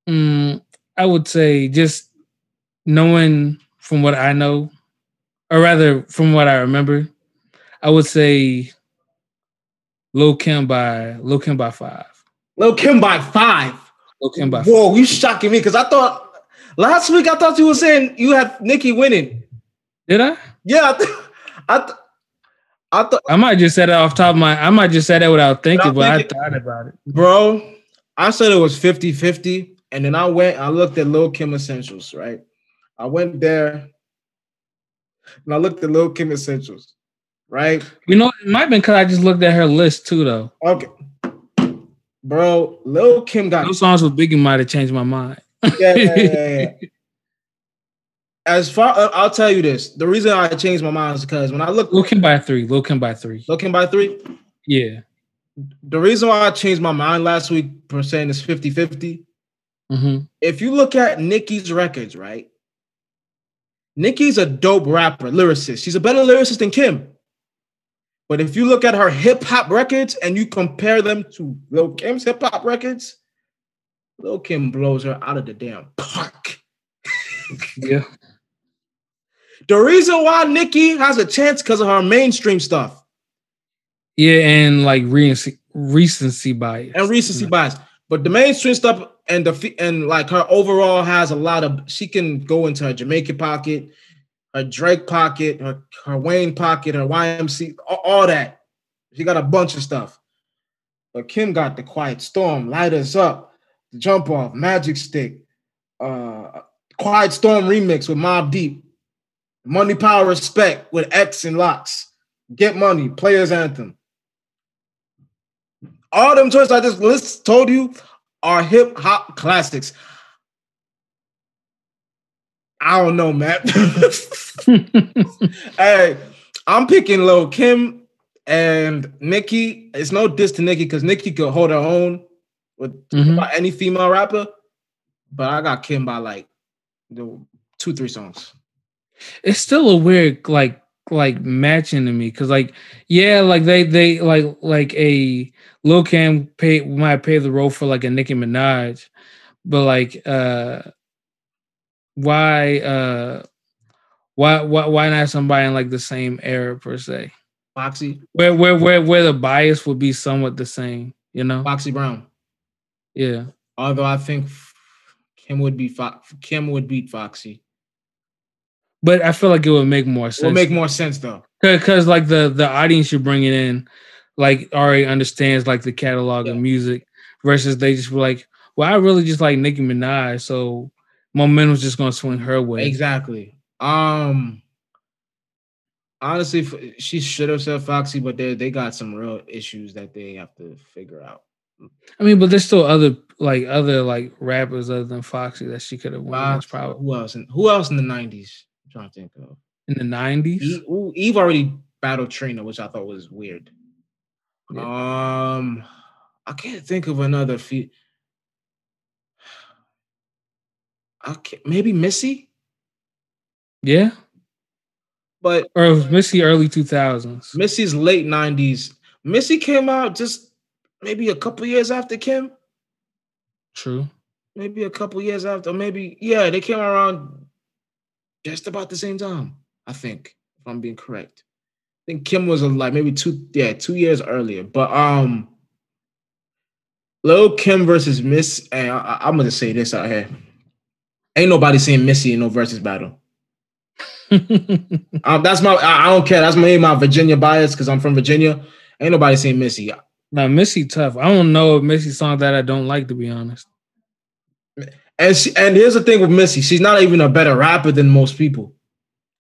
mm, I would say just knowing from what I know, or rather from what I remember, I would say Lil Kim by Lil Kim by five. Lil Kim by five. Lil Kim by five. Whoa, you shocking me because I thought last week I thought you were saying you had Nicki winning. Did I? Yeah, I, th- I, th- I thought, I might just said that off top of my. I might just say that without thinking, Without but thinking. I thought about it. bro. I said it was 50-50, and then I went. I looked at Lil Kim Essentials. Right, I went there, and I looked at Lil Kim Essentials. Right, You know, it might have been because I just looked at her list too, though. okay, bro. Lil Kim got Those songs with Biggie might have changed my mind. yeah, yeah, yeah, yeah. As far, uh, I'll tell you this: the reason I changed my mind is because when I look Lil Kim by three. Lil Kim by three. looking by three, Yeah. the reason why I changed my mind last week for saying it's 50-50, hmm if you look at Nicki's records, right? Nicki's a dope rapper, lyricist. She's a better lyricist than Kim. But if you look at her hip hop records and you compare them to Lil Kim's hip hop records, Lil Kim blows her out of the damn park. Yeah. The reason why Nicki has a chance because of her mainstream stuff Yeah, and like recency, recency bias. and recency bias. But the mainstream stuff and the and like her overall has a lot of. She can go into her Jamaican pocket, her Drake pocket, her her Wayne pocket, her YMC, all, all that. She got a bunch of stuff. But Kim got the Quiet Storm, Lighters Up, the Jump Off, Magic Stick, uh, Quiet Storm remix with Mobb Deep, Money Power Respect with X and LOX, Get Money, Players Anthem. All them choices I just list told you are hip hop classics. I don't know, man. hey, I'm picking Lil Kim and Nicki, it's no diss to Nicki because Nicki could hold her own with mm-hmm. any female rapper. But I got Kim by like the two, three songs. It's still a weird like like matching to me because like yeah like they they like like a Lil Kim pay might pay the role for like a Nicki Minaj, but like uh why uh why why why not somebody in like the same era per se? Foxy. Where where where where the bias would be somewhat the same, you know? Foxy Brown. Yeah. Although I think Kim would be Fo- Kim would beat Foxy. But I feel like it would make more sense. It would make more sense though. Because like the the audience you're bringing in, like already understands like the catalog yeah. of music, versus they just were like, well, I really just like Nicki Minaj, so momentum's just gonna swing her way. Exactly. Um honestly, she should have said Foxy, but they they got some real issues that they have to figure out. I mean, but there's still other like other like rappers other than Foxy that she could have won. probably who else? In, who else in the '90s? Trying to think of. In the '90s, Eve, Eve already battled Trina, which I thought was weird. Yeah. Um, I can't think of another feat. I can't, maybe Missy. Yeah, but or Missy early 2000s. Missy's late 90s. Missy came out just maybe a couple years after Kim. True. Maybe a couple years after, maybe yeah, they came around just about the same time. I think, if I'm being correct. I think Kim was like maybe two, yeah, two years earlier. But um, Lil Kim versus Miss, and I, am gonna say this out here. Ain't nobody seeing Missy in no versus battle. um, that's my. I, I, don't care. That's my my Virginia bias because I'm from Virginia. Ain't nobody saying Missy. Now Missy tough. I don't know if Missy song that I don't like to be honest. And she, and here's the thing with Missy, she's not even a better rapper than most people.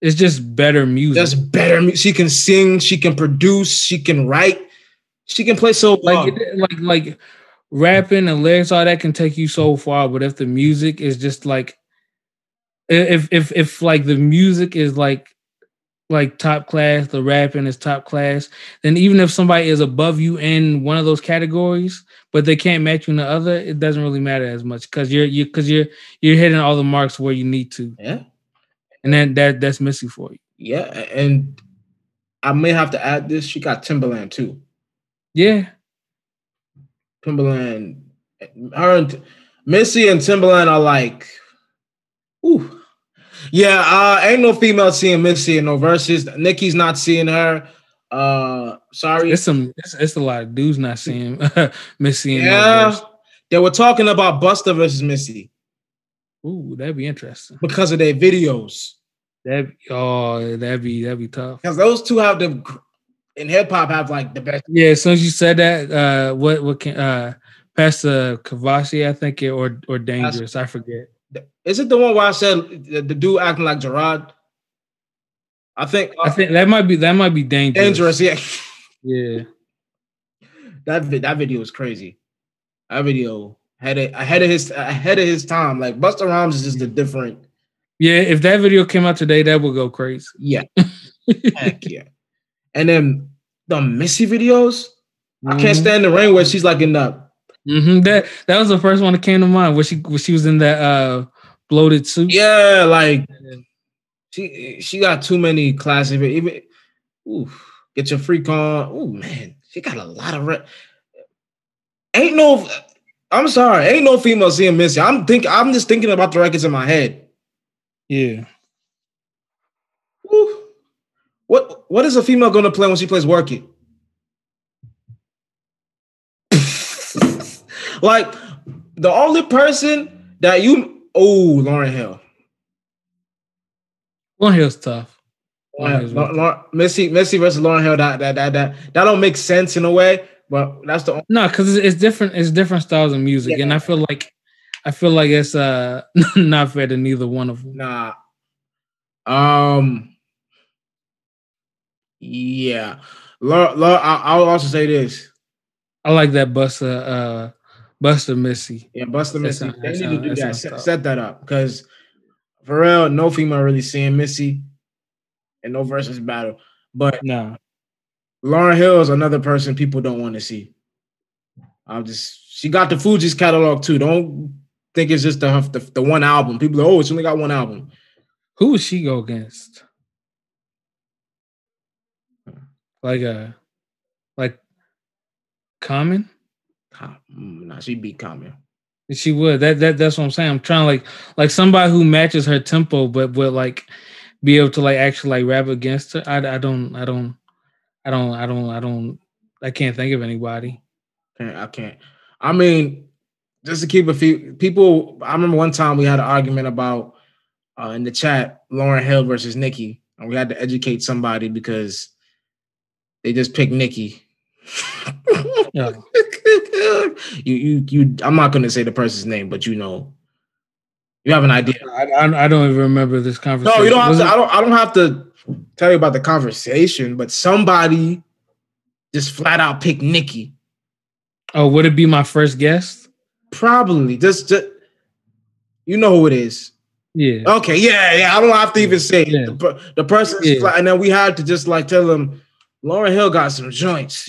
It's just better music. That's better. She can sing. She can produce. She can write. She can play so like like like rapping and lyrics. All that can take you so far, but if the music is just like if if if like the music is like like top class, the rapping is top class, then even if somebody is above you in one of those categories, but they can't match you in the other, it doesn't really matter as much because you're you because you're you're hitting all the marks where you need to. Yeah. And then that that's missing for you. Yeah, and I may have to add this. She got Timbaland too. Yeah. Timbaland, her and Missy and Timbaland are like Ooh. Yeah, uh, ain't no female seeing Missy in no verses. Nicki's not seeing her. Uh, sorry, it's some. It's, it's a lot of dudes not seeing Missy. yeah, no they were talking about Busta versus Missy. Ooh, that'd be interesting because of their videos. That oh, that'd be that'd be tough. Because those two have the in hip hop have like the best. Yeah, as soon as you said that, uh, what what can uh, Pass the Courvoisier, I think, it, or or Dangerous, I forget. Is it the one where I said the, the dude acting like Gerard? I think. I think that might be that might be dangerous. Dangerous, yeah. Yeah. That that video was crazy. That video had it ahead of his ahead of his time. Like Busta Rhymes is just a different. Yeah, if that video came out today, that would go crazy. Yeah. Heck yeah. And then the Missy videos. Mm-hmm. I can't mm-hmm. stand the rain where she's like in the Mm-hmm. That that was the first one that came to mind. Where she where she was in that uh bloated suit. Yeah, like she she got too many classic. Even ooh, get your freak on. Oh man, she got a lot of. Re- ain't no. I'm sorry, ain't no female seeing Missy. I'm think I'm just thinking about the records in my head. Yeah. Ooh. What what is a female gonna play when she plays Work It? Like the only person that you oh Lauryn Hill. Lauryn Hill's tough. Lauryn, Missy Missy versus Lauryn Hill that that that that that don't make sense in a way, but that's the only- no because it's, it's, different. It's different styles of music, yeah. and I feel like I feel like it's uh not fair to neither one of them. Nah. Um. Yeah. Laura, Laura, I'll also say this. I like that Busta, uh, Busta Missy. Yeah, Busta Missy. They need to do that. Set, set, that up because for real, no female really seeing Missy and no versus battle. But no, Lauryn Hill is another person people don't want to see. I'm just she got the Fugees catalog too. Don't think it's just the the, the one album. People are, oh, it's only got one album. Who would she go against? Like a uh, like Common? Mm, nah, she beat Common. She would. That that that's what I'm saying. I'm trying like like somebody who matches her tempo, but would like be able to like actually like rap against her. I, I don't I don't I don't I don't I don't I can't think of anybody. I can't. I mean, just to keep a few people. I remember one time we had an argument about uh, in the chat Lauryn Hill versus Nicki, and we had to educate somebody because they just picked Nicki. yeah. you you you. I'm not going to say the person's name, but you know, you have an idea. I, I, I don't even remember this conversation. No, you don't have to. I don't. I don't have to tell you about the conversation, but somebody just flat out picked Nicki. Oh, would it be my first guest? Probably. Just, just you know who it is. Yeah. Okay. Yeah. Yeah. I don't have to even say yeah. the, the person, yeah. and then we had to just like tell them, Lauryn Hill got some joints.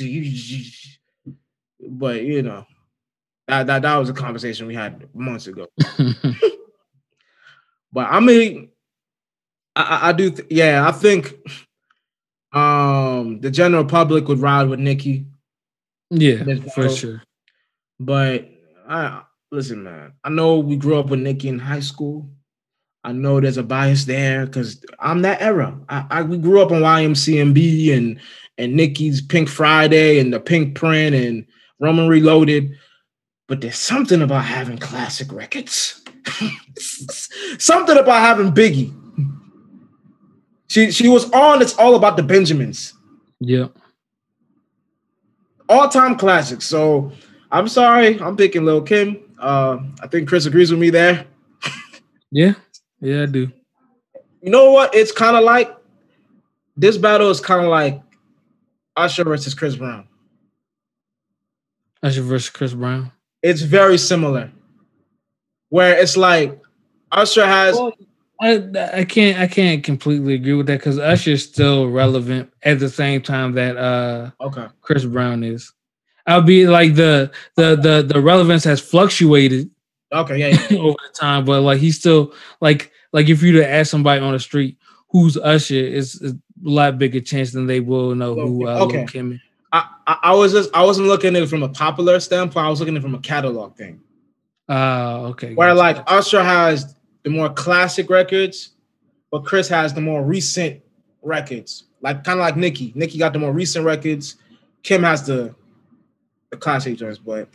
But you know, that that that was a conversation we had months ago. but I mean, I, I do. Th- yeah, I think um the general public would ride with Nicki. Yeah, for sure. But I listen, man. I know we grew up with Nicki in high school. I know there's a bias there because I'm that era. I, I, we grew up on YMCMB and and Nicki's Pink Friday and the Pinkprint and Roman Reloaded. But there's something about having classic records. something about having Biggie. She she was on. It's all about the Benjamins. Yeah. All time classics. So I'm sorry, I'm picking Lil Kim. Uh, I think Chris agrees with me there. yeah, yeah, I do. You know what? It's kind of like this battle is kind of like Usher versus Chris Brown. Usher versus Chris Brown. It's very similar. Where it's like Usher has. Well, I I can't I can't completely agree with that because Usher's still relevant at the same time that uh okay Chris Brown is. I'll be like the the the the relevance has fluctuated. Okay, yeah, yeah. over the time, but like he's still like like if you to ask somebody on the street who's Usher, is a lot bigger chance than they will know who uh, okay. Lil Kim I, I, I was just I wasn't looking at it from a popular standpoint. I was looking at it from a catalog thing. Uh okay. Where like Usher has the more classic records, but Chris has the more recent records. Like kind of like Nicki. Nicki got the more recent records. Kim has the the classic joints, but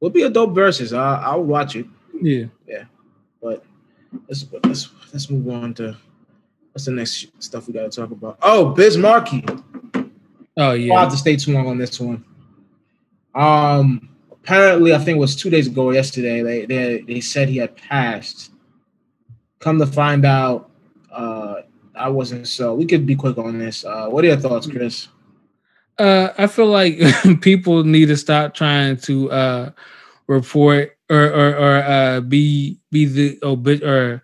would be a dope versus. I I would watch it. Yeah, yeah. But let's let's let's move on to what's the next stuff we got to talk about. Oh, Biz Markie. Oh yeah. i have to stay too long on this one. Um, apparently, I think it was two days ago or yesterday. They they they said he had passed. Come to find out, uh, I wasn't so. We could be quick on this. Uh, what are your thoughts, Chris? Uh, I feel like people need to stop trying to uh, report or or, or uh, be be the obit or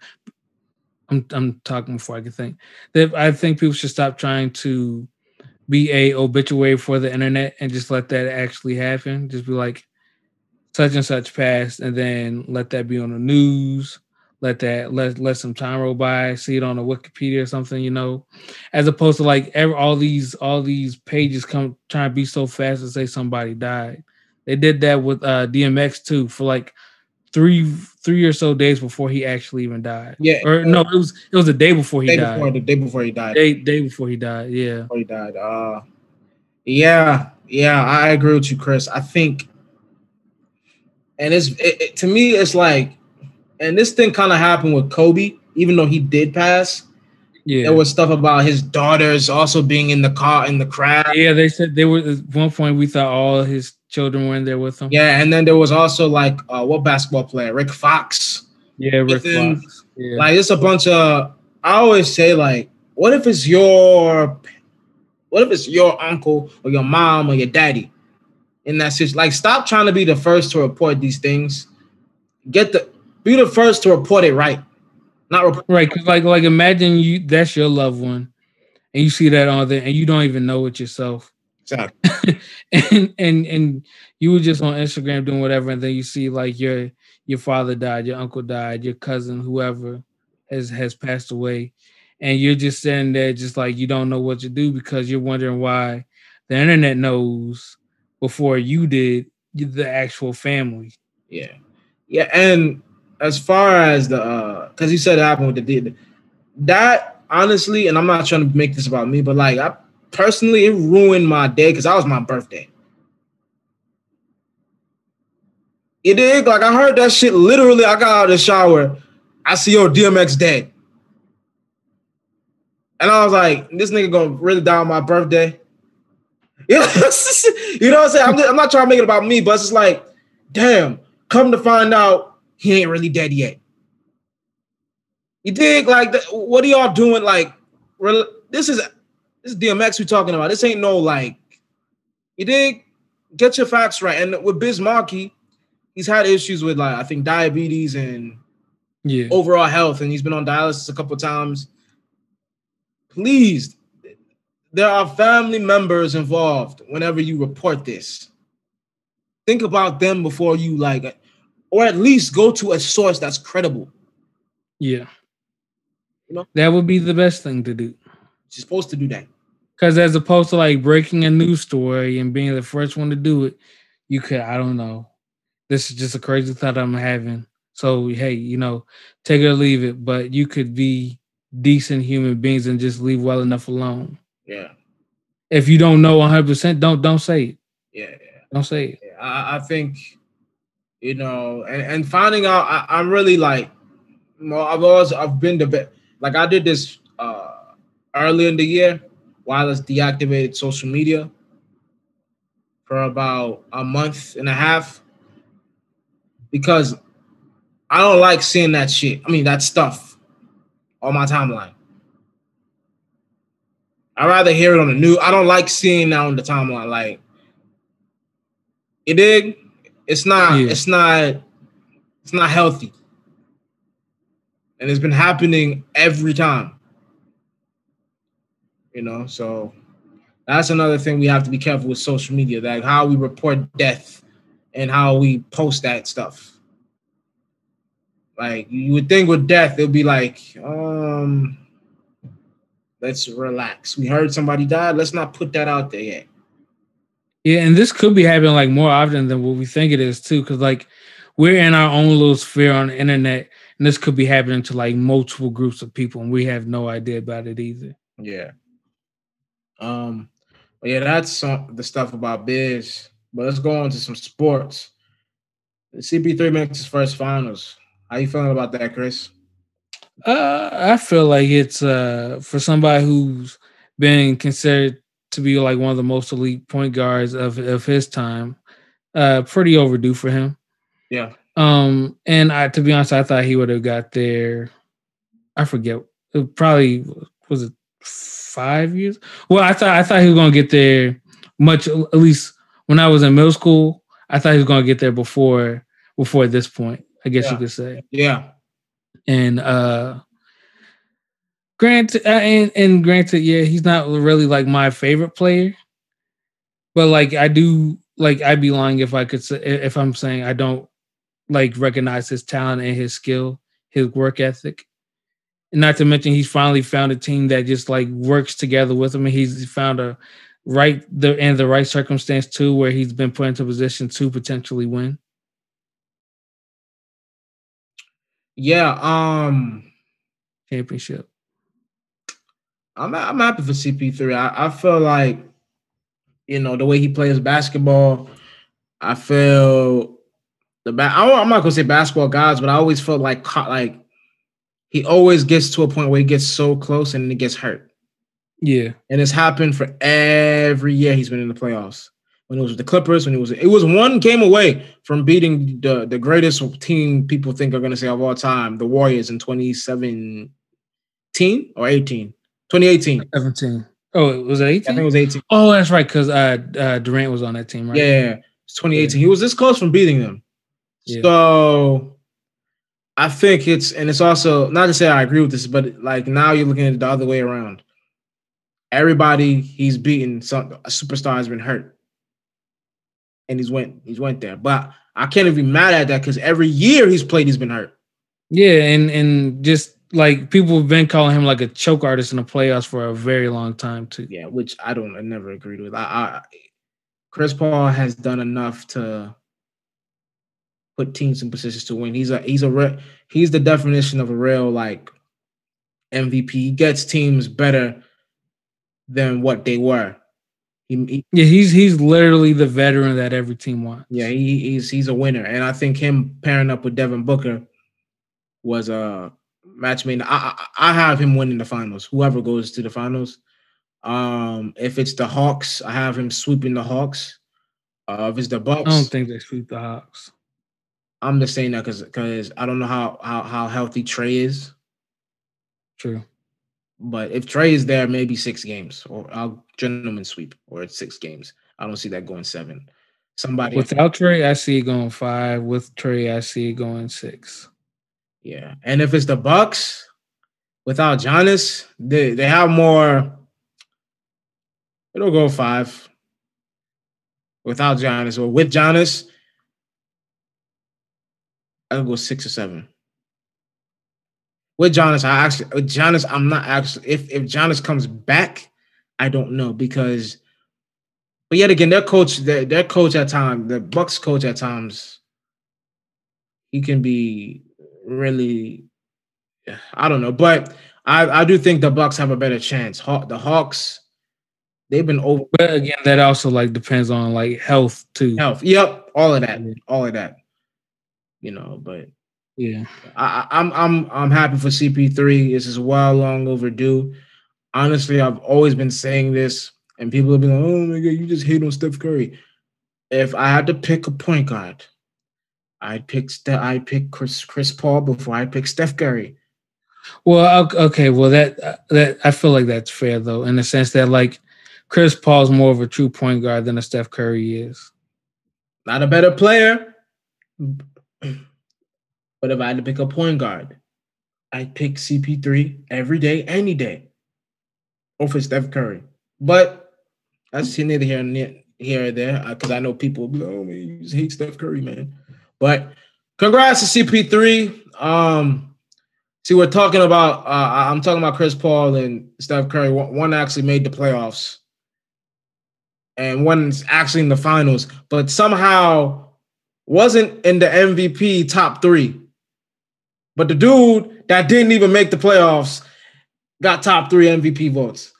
I'm I'm talking before I can think. That I think people should stop trying to be a obituary for the internet and just let that actually happen. Just be like such and such passed, and then let that be on the news let that let let some time roll by, see it on a Wikipedia or something, you know, as opposed to like every, all these all these pages come trying to be so fast to say somebody died. They did that with uh, DMX too for like three three or so days before he actually even died. Yeah, or no, it was it was the day before he day died. Before, the day before he died. Day day before he died. Yeah, before he died. Uh, yeah, yeah, I agree with you, Chris. I think and it's it, it, to me, it's like, and this thing kind of happened with Kobe, even though he did pass. Yeah. There was stuff about his daughters also being in the car in the crowd. Yeah, they said they were at one point we thought all his children were in there with him. Yeah, and then there was also like uh, what basketball player? Rick Fox. Yeah, Rick Fox. Yeah. Like it's a bunch of I always say like, what if it's your what if it's your uncle or your mom or your daddy in that situation? Like stop trying to be the first to report these things. Get the be the first to report it right. Not report Right, because like like imagine you that's your loved one, and you see that on there, and you don't even know it yourself, and and and you were just on Instagram doing whatever, and then you see like your your father died, your uncle died, your cousin, whoever has has passed away, and you're just sitting there, just like you don't know what to do because you're wondering why the internet knows before you did the actual family. Yeah. Yeah. And as far as the uh because you said it happened with the that honestly, and I'm not trying to make this about me, but like I personally it ruined my day because that was my birthday. It did. Like I heard that shit literally. I got out of the shower. I see your DMX dead. And I was like, this nigga gonna really die on my birthday. Yeah, you know what I'm saying? I'm, just- I'm not trying to make it about me, but it's just like, damn, come to find out he ain't really dead yet. You dig? Like, the, what are y'all doing? Like, this is this is DMX we talking about. This ain't no like, you dig? Get your facts right. And with Biz Markie, he's had issues with like I think diabetes and Yeah, overall health, and he's been on dialysis a couple times. Please, there are family members involved whenever you report this. Think about them before you like, or at least go to a source that's credible. yeah. You know? That would be the best thing to do. You're supposed to do that. Because as opposed to like breaking a news story and being the first one to do it, you could, I don't know. This is just a crazy thought I'm having. So, hey, you know, take it or leave it, but you could be decent human beings and just leave well enough alone. Yeah, If you don't know 100%, don't don't say it. yeah, yeah. Don't say it. Yeah, I, I think you know, and, and finding out, I, I'm really like, well, I've always I've been the like I did this uh early in the year while it's deactivated social media for about a month and a half because I don't like seeing that shit. I mean that stuff on my timeline. I'd rather hear it on the news. I don't like seeing that on the timeline. Like you dig? It's not. Yeah. It's not. It's not healthy, and it's been happening every time. You know, so that's another thing we have to be careful with social media. That how we report death and how we post that stuff. Like you would think with death, it'd be like, um, let's relax. We heard somebody died. Let's not put that out there yet. Yeah, and this could be happening like more often than what we think it is too, because like we're in our own little sphere on the internet, and this could be happening to like multiple groups of people, and we have no idea about it either. Yeah. Um. But yeah, that's some, the stuff about Biz. But let's go on to some sports. The CP3 makes his first finals. How you feeling about that, Chris? Uh, I feel like it's uh for somebody who's been considered to be like one of the most elite point guards of of his time, uh, pretty overdue for him. Yeah. Um, and I, to be honest, I thought he would have got there. I forget. It probably was it five years. Well, I thought I thought he was gonna get there much. At least when I was in middle school, I thought he was gonna get there before before this point. I guess you could say. Yeah. And uh, granted, uh, and and granted, yeah, he's not really like my favorite player, but like I do like I'd be lying if I could say if I'm saying I don't like recognize his talent and his skill, his work ethic. And not to mention he's finally found a team that just like works together with him and he's found a right the and the right circumstance too where he's been put into position to potentially win. Yeah. Um. championship. I'm I'm happy for CP3. I, I feel like, you know, the way he plays basketball, I feel the ba- I'm not gonna say basketball gods, but I always felt like like he always gets to a point where he gets so close and then he gets hurt. Yeah, and it's happened for every year he's been in the playoffs. When it was with the Clippers, when it was it was one game away from beating the the greatest team people think are gonna say of all time, the Warriors in 2017 or 18. 2018. 17. Oh, it was 18? I think it was 18. Oh, that's right, because uh, uh, Durant was on that team, right? Yeah, it's 2018. Yeah. He was this close from beating them. Yeah. So I think it's and it's also not to say I agree with this, but like now you're looking at it the other way around. Everybody he's beaten, some a superstar has been hurt, and he's went he's went there. But I can't even be mad at that because every year he's played, he's been hurt. Yeah, and and just like people have been calling him like a choke artist in the playoffs for a very long time too. Yeah, which I don't, I never agreed with. I, I Chris Paul has done enough to put teams in positions to win. He's a he's a re, he's the definition of a real like MVP. He gets teams better than what they were. He, he, yeah, he's he's literally the veteran that every team wants. Yeah, he, he's he's a winner, and I think him pairing up with Devin Booker was a match made. I, I, I have him winning the finals. Whoever goes to the finals. Um, if it's the Hawks, I have him sweeping the Hawks. Uh, if it's the Bucks, I don't think they sweep the Hawks. I'm just saying that because because I don't know how how how healthy Trae is. True. But if Trae is there, maybe six games or I'll gentleman sweep or it's six games. I don't see that going seven. Somebody without Trae, I see it going five. With Trae, I see it going six. Yeah, and if it's the Bucks without Giannis, they they have more. It'll go five. Without Giannis or with Giannis, I'll go six or seven. With Giannis, I actually with Giannis, I'm not actually if if Giannis comes back, I don't know because but yet again, their coach, their, their coach at times, the Bucks coach at times, he can be really, I don't know, but I I do think the Bucks have a better chance. Haw- the Hawks, they've been over. But again, that also like depends on like health too. Health, yep, all of that, all of that. You know, but yeah, I, I'm I'm I'm happy for CP3. This is well long overdue. Honestly, I've always been saying this, and people have been like, "Oh my god, you just hate on Steph Curry." If I had to pick a point guard I'd pick Ste- I pick Chris Chris Paul before I pick Steph Curry. Well, okay, well that uh, that I feel like that's fair though, in the sense that like Chris Paul's more of a true point guard than a Steph Curry is. Not a better player, but if I had to pick a point guard, I'd pick CP3 every day, any day, over Steph Curry. But that's neither here nor here or there, because I know people will be like, "Oh man, you hate Steph Curry, man." But congrats to CP3. Um, see, we're talking about. Uh, I'm talking about Chris Paul and Steph Curry. One actually made the playoffs, and one's actually in the finals, but somehow wasn't in the MVP top three. But the dude that didn't even make the playoffs got top three MVP votes.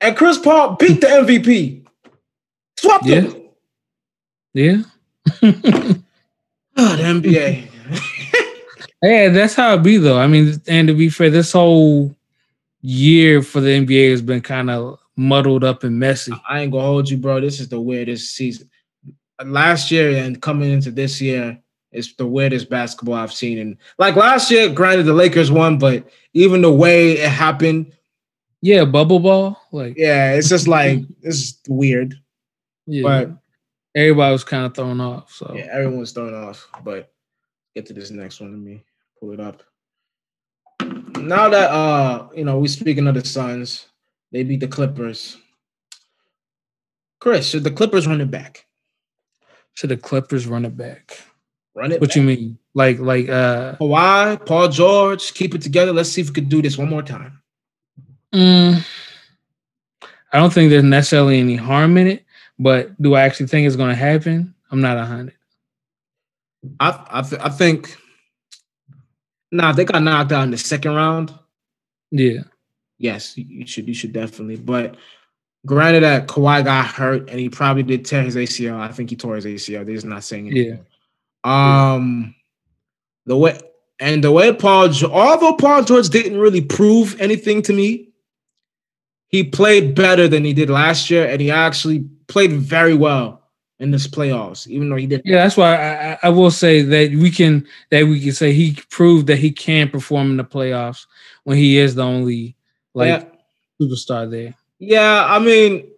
And Chris Paul beat the MVP. Swapped yeah. him. Yeah oh, the NBA. yeah, that's how it be though. I mean, and to be fair, this whole year for the NBA has been kind of muddled up and messy. I ain't gonna hold you, bro. This is the weirdest season. Last year and coming into this year, is the weirdest basketball I've seen. And like last year, granted the Lakers won, but even the way it happened. Yeah, bubble ball. Like yeah, it's just like it's weird. Yeah. But everybody was kind of thrown off. So yeah, everyone was thrown off. But get to this next one. Let me pull it up. Now that uh, you know, we're speaking of the Suns, they beat the Clippers. Chris, should the Clippers run it back? Should the Clippers run it back? Run it. What back. you mean? Like like uh Kawhi, Paul George, keep it together. Let's see if we could do this one more time. Mm, I don't think there's necessarily any harm in it. But do I actually think it's going to happen? I'm not a hundred. I I, th- I think. Nah, they got knocked out in the second round. Yeah. Yes, you should. You should definitely. But granted that Kawhi got hurt and he probably did tear his ACL. I think he tore his ACL. They're just not saying anything. Um, the way and the way Paul, although Paul George didn't really prove anything to me, he played better than he did last year, and he actually played very well in this playoffs, even though he did. Yeah, that's why I, I will say that we can that we can say he proved that he can perform in the playoffs when he is the only like yeah. superstar there. Yeah, I mean,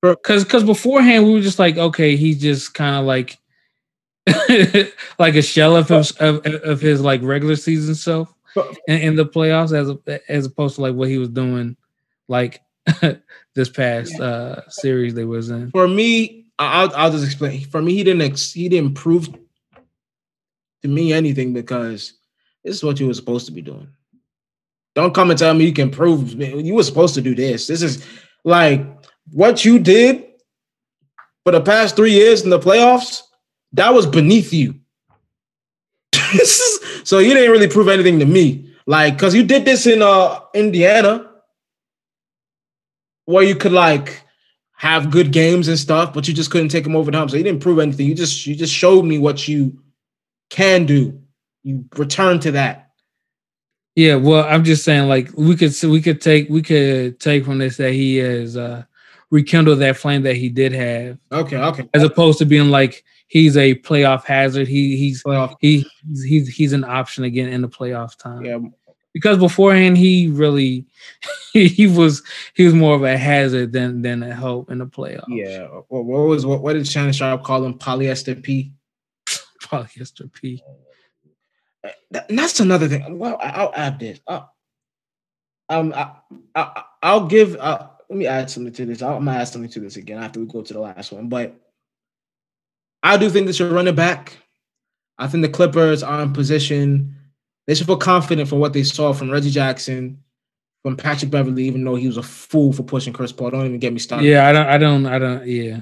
because because beforehand we were just like, okay, he's just kind of like like a shell of his of, of his like regular season self in, in the playoffs, as as opposed to like what he was doing like this past uh series they was in. For me, I'll I'll just explain. For me, he didn't ex- he didn't prove to me anything because this is what you were supposed to be doing. Don't come and tell me you can prove you were supposed to do this. This is like what you did for the past three years in the playoffs. That was beneath you. so you didn't really prove anything to me. Like, because you did this in uh Indiana, where you could like have good games and stuff, but you just couldn't take them over the hump. So you didn't prove anything. You just you just showed me what you can do. You return to that. Yeah, well, I'm just saying, like we could we could take we could take from this that he has uh rekindled that flame that he did have. Okay, okay. As opposed to being like he's a playoff hazard. He he's playoff. he he's he's an option again in the playoff time. Yeah. Because beforehand he really he was he was more of a hazard than than a help in the playoffs. Yeah. Well, what was what, what did Shannon Sharpe call him? Polyester P. Polyester P. And that's another thing. Well, I'll add this. I'll, um, I, I, I'll give. Uh, let me add something to this. I'm gonna add something to this again after we go to the last one. But I do think they should run it back. I think the Clippers are in position. They should feel confident for what they saw from Reggie Jackson, from Patrick Beverley, even though he was a fool for pushing Chris Paul. Don't even get me started. Yeah, I don't. I don't. I don't. Yeah.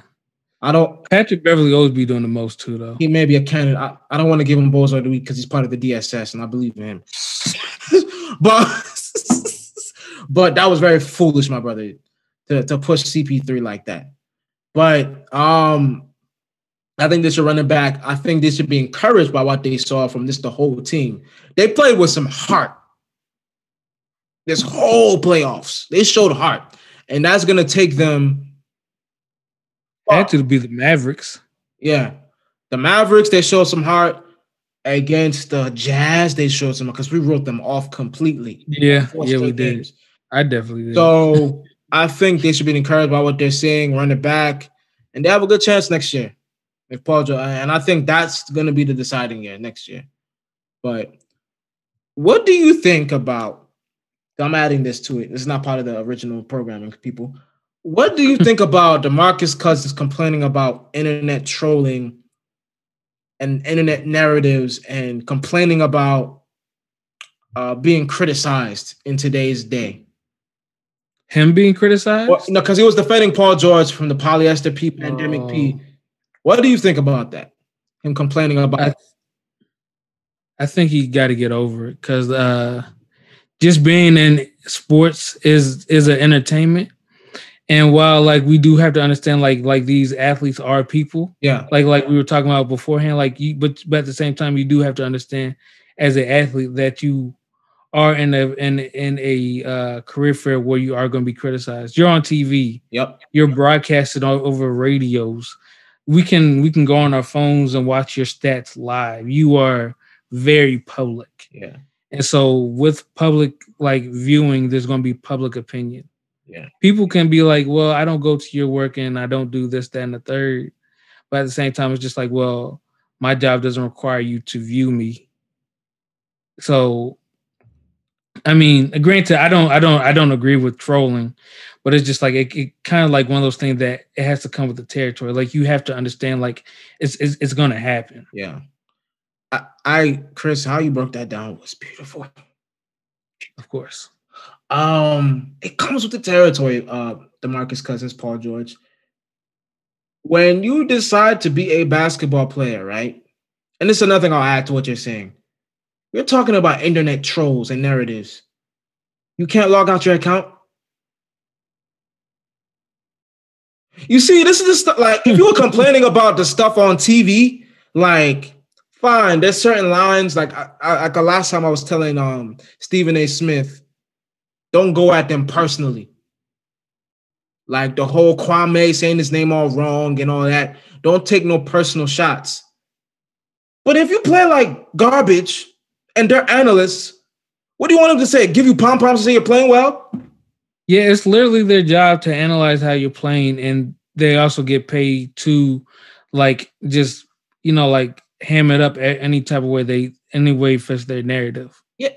I don't. Patrick Beverley always be doing the most too, though. He may be a candidate. I, I don't want to give him balls of the week because he's part of the DSS, and I believe in him. but but that was very foolish, my brother, to to push CP3 like that. But um, I think they should run it back. I think they should be encouraged by what they saw from this the whole team. They played with some heart. This whole playoffs, they showed heart, and that's gonna take them. Had to be the Mavericks. Yeah, the Mavericks. They showed some heart against the Jazz. They showed some because we wrote them off completely. Yeah, yeah, we games. did. I definitely did. So I think they should be encouraged by what they're seeing, run it back, and they have a good chance next year. If Paul George, and I think that's going to be the deciding year next year. But what do you think about? I'm adding this to it. This is not part of the original programming, people. What do you think about Demarcus Cousins complaining about internet trolling and internet narratives and complaining about uh, being criticized in today's day? Him being criticized? Well, no, because he was defending Paul George from the polyester P pandemic oh. P what do you think about that? Him complaining about. I, I think he got to get over it because uh, just being in sports is is an entertainment, and while like we do have to understand like like these athletes are people, yeah, like like we were talking about beforehand, like you, but but at the same time you do have to understand as an athlete that you are in a in in a uh, career fair where you are going to be criticized. You're on TV. Yep. You're broadcasted over radios we can we can go on our phones and watch your stats live. You are very public. Yeah. And so with public like viewing, there's gonna be public opinion. Yeah. People can be like, well, I don't go to your work and I don't do this, that, and the third. But at the same time, it's just like, well, my job doesn't require you to view me. So I mean, granted, I don't I don't I don't agree with trolling, but it's just like it, it kind of like one of those things that it has to come with the territory. Like you have to understand, like it's it's, it's going to happen. Yeah, I, I Chris, how you broke that down was beautiful. Of course, um, it comes with the territory. Uh, Demarcus Cousins, Paul George. When you decide to be a basketball player, right? And this is another thing I'll add to what you're saying. You're talking about internet trolls and narratives. You can't log out your account. You see, this is the stuff like if you were complaining about the stuff on TV, Like, fine, there's certain lines. Like, I, I, like the last time I was telling um Stephen A. Smith, don't go at them personally. Like the whole Kwame saying his name all wrong and all that. Don't take no personal shots. But if you play like garbage and they're analysts, what do you want them to say? Give you pom poms to say you're playing well? Yeah, it's literally their job to analyze how you're playing, and they also get paid to like just you know like ham it up any type of way they any way fits their narrative. Yeah.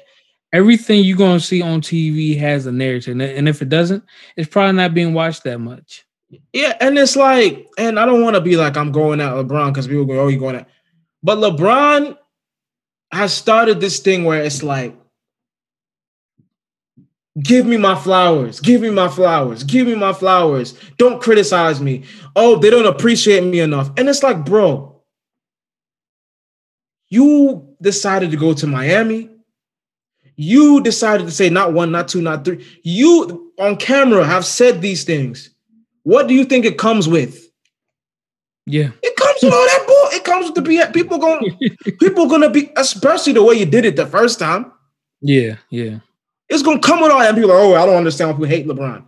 Everything you're gonna see on TV has a narrative, and if it doesn't, it's probably not being watched that much. Yeah, and it's like, and I don't want to be like I'm going at LeBron because people go, "Oh, you going at," but LeBron has started this thing where it's like, give me my flowers, give me my flowers, give me my flowers. Don't criticize me. Oh, they don't appreciate me enough. And it's like, bro, you decided to go to Miami. You decided to say not one, not two, not three. You on camera have said these things. What do you think it comes with? Yeah. It comes with all that bull. It comes with the BS. People going people gonna be, especially the way you did it the first time. Yeah, yeah. It's gonna come with all that. People are, oh, I don't understand why people hate LeBron.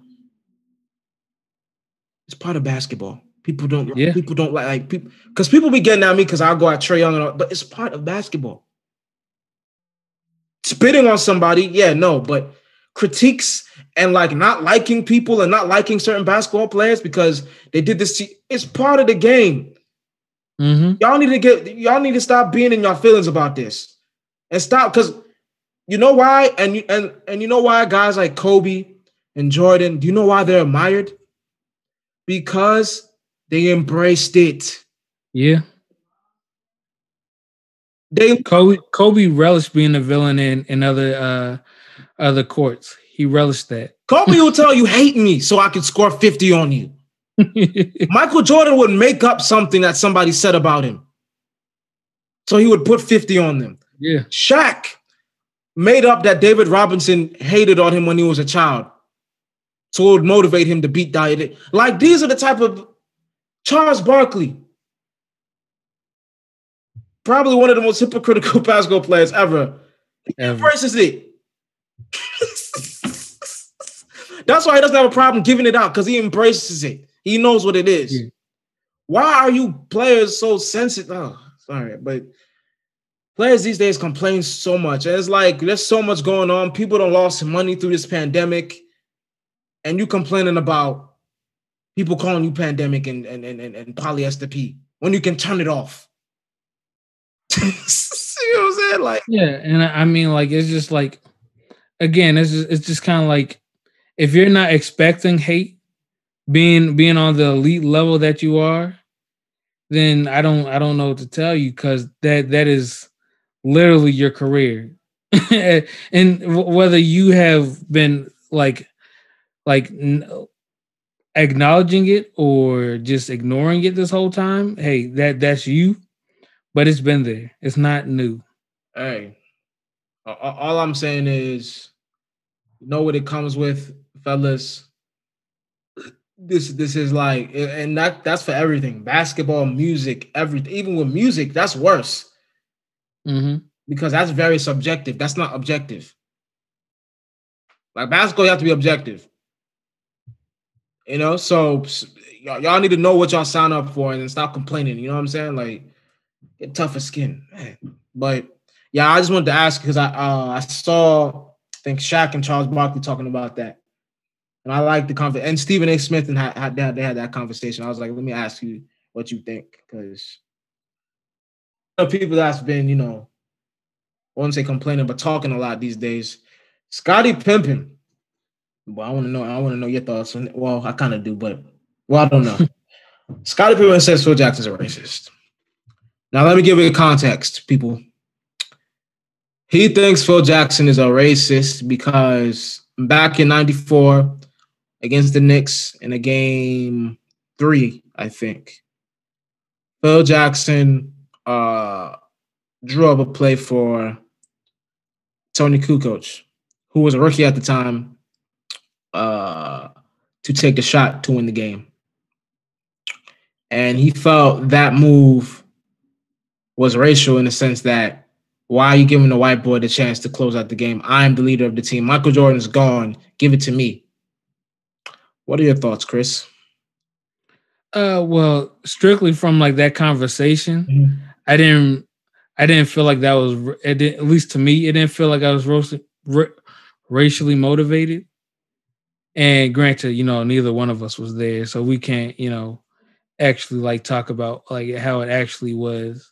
It's part of basketball. People don't yeah. people don't like, like people because people be getting at me because I'll go at Trae Young and all, but it's part of basketball. Spitting on somebody, yeah, no, but critiques and like not liking people and not liking certain basketball players because they did this. To, it's part of the game. Mm-hmm. Y'all need to get y'all need to stop being in your feelings about this and stop because you know why and you and and you know why guys like Kobe and Jordan. Do you know why they're admired? Because they embraced it. Yeah. They Kobe Kobe relished being a villain in, in other uh other courts. He relished that. Kobe will tell you hate me so I can score 50 on you. Michael Jordan would make up something that somebody said about him. So he would put 50 on them. Yeah. Shaq made up that David Robinson hated on him when he was a child. So it would motivate him to beat Diet. Like these are the type of Charles Barkley, probably one of the most hypocritical basketball players ever. ever. Versus it. That's why he doesn't have a problem giving it out because he embraces it. He knows what it is. Yeah. Why are you players so sensitive? Oh, sorry, but players these days complain so much. And it's like there's so much going on. People don't lost money through this pandemic, and you complaining about people calling you pandemic and and and, and polyester P when you can turn it off. you know what I'm saying? Like yeah, and I mean like it's just like again, it's just, it's just kind of like if you're not expecting hate, being being on the elite level that you are, then I don't I don't know what to tell you because that that is literally your career, and whether you have been like like acknowledging it or just ignoring it this whole time, hey, that that's you. But it's been there. It's not new. Hey, all I'm saying is, know what it comes with, fellas. This this is like, and that that's for everything. Basketball, music, everything. Even with music, that's worse. Mm-hmm. Because that's very subjective. That's not objective. Like basketball, you have to be objective. You know, so y'all, y'all need to know what y'all sign up for and stop complaining. You know what I'm saying? Like, get tougher skin. Man. But yeah, I just wanted to ask because I uh, I saw I think Shaq and Charles Barkley talking about that, and I like the conversation. And Stephen A. Smith and had, had, they had that conversation. I was like, let me ask you what you think because people that's been you know, I wouldn't say complaining, but talking a lot these days. Scottie Pippen well, I want to know. I want to know your thoughts. On, well, I kind of do, but well, I don't know. Scottie Pippen says Phil Jackson's a racist. Now, let me give you context, people. He thinks Phil Jackson is a racist because back in '94 against the Knicks in a game three, I think, Phil Jackson uh, drew up a play for Toni Kukoc, who was a rookie at the time, uh, to take the shot to win the game. And he felt that move was racial in the sense that why are you giving the white boy the chance to close out the game? I'm the leader of the team. Michael Jordan's gone. Give it to me. What are your thoughts, Chris? Uh, well, strictly from like that conversation, mm-hmm. I didn't, I didn't feel like that was. It didn't, at least to me, it didn't feel like I was roasting, ra- racially motivated. And granted, you know, neither one of us was there, so we can't, you know, actually like talk about like how it actually was.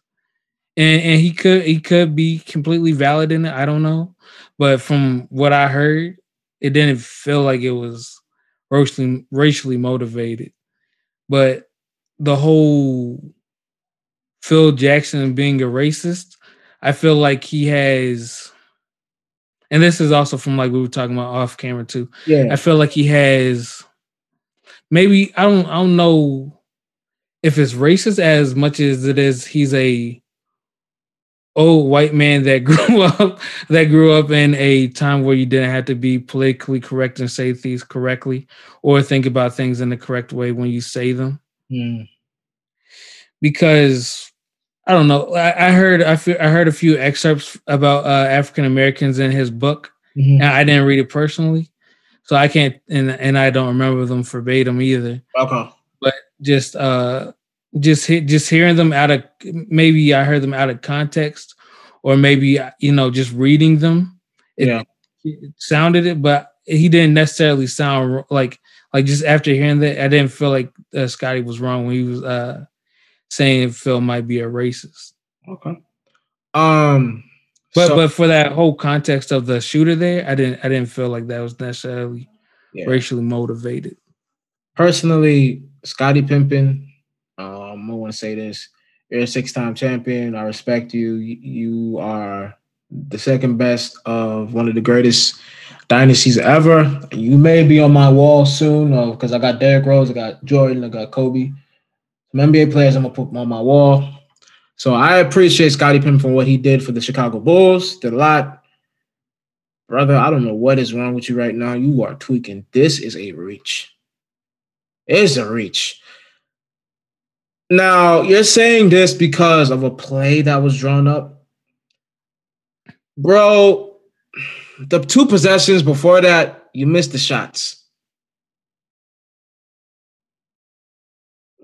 And and he could he could be completely valid in it. I don't know, but from what I heard, it didn't feel like it was racially racially motivated. But the whole Phil Jackson being a racist, I feel like he has and this is also from like we were talking about off camera too. Yeah. I feel like he has maybe I don't I don't know if it's racist as much as it is he's a old white man that grew up that grew up in a time where you didn't have to be politically correct and say things correctly or think about things in the correct way when you say them. Mm. Because I don't know. I, I heard I, feel, I heard a few excerpts about uh, African Americans in his book, mm-hmm. and I didn't read it personally, so I can't and and I don't remember them verbatim either. Okay, but just uh, just just hearing them out of maybe I heard them out of context, or maybe you know just reading them. It, yeah, it sounded it, but he didn't necessarily sound like like just after hearing that, I didn't feel like uh, Scottie was wrong when he was uh saying Phil might be a racist. Okay. Um but so, but for that whole context of the shooter there, I didn't I didn't feel like that was necessarily yeah. racially motivated. Personally, Scottie Pippen, um, I want to say this. You're a six-time champion. I respect you. You are the second best of one of the greatest dynasties ever. You may be on my wall soon because uh, I got Derrick Rose, I got Jordan, I got Kobe some NBA players I'm gonna put on my wall. So I appreciate Scottie Pippen for what he did for the Chicago Bulls. Did a lot. Brother, I don't know what is wrong with you right now. You are tweaking. This is a reach. It's a reach. Now, you're saying this because of a play that was drawn up. Bro, the two possessions before that, you missed the shots.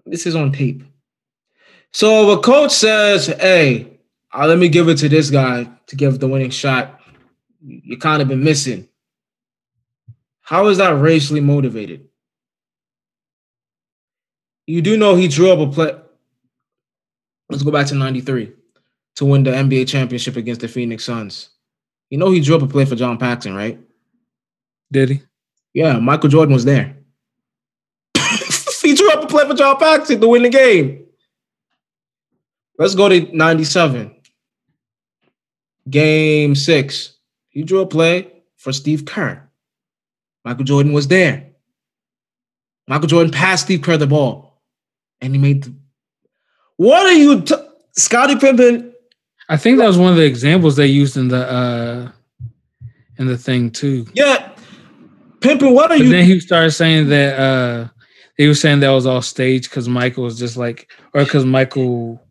This is on tape. So a coach says, "Hey, uh, let me give it to this guy to give the winning shot," you kind of been missing. How is that racially motivated? You do know he drew up a play. Let's go back to 93 to win the NBA championship against the Phoenix Suns. You know he drew up a play for John Paxson, right? Did he? Yeah, Michael Jordan was there he drew up a play for John Paxson to win the game. Let's go to 97. Game six. He drew a play for Steve Kerr. Michael Jordan was there. Michael Jordan passed Steve Kerr the ball. And he made the. What are you, t- Scottie Pippen? I think that was one of the examples they used in the uh in the thing too. Yeah. Pimpin, what are but you? Then he started saying that uh he was saying that was all staged because Michael was just like, or because Michael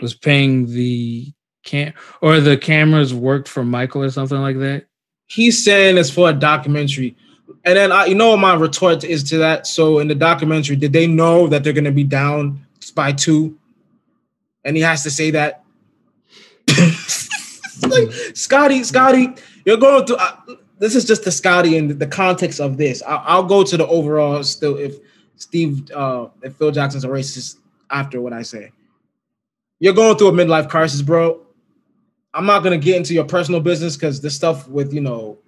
was paying the cam or the cameras worked for Michael or something like that. He's saying it's for a documentary. And then I, you know what my retort is to that. So in the documentary, did they know that they're gonna be down by two? And he has to say that. like Scotty, Scottie, you're going through. Uh, this is just the Scotty and the context of this. I'll, I'll go to the overall still if Steve uh, if Phil Jackson's a racist after what I say. You're going through a midlife crisis, bro. I'm not gonna get into your personal business because this stuff with you know,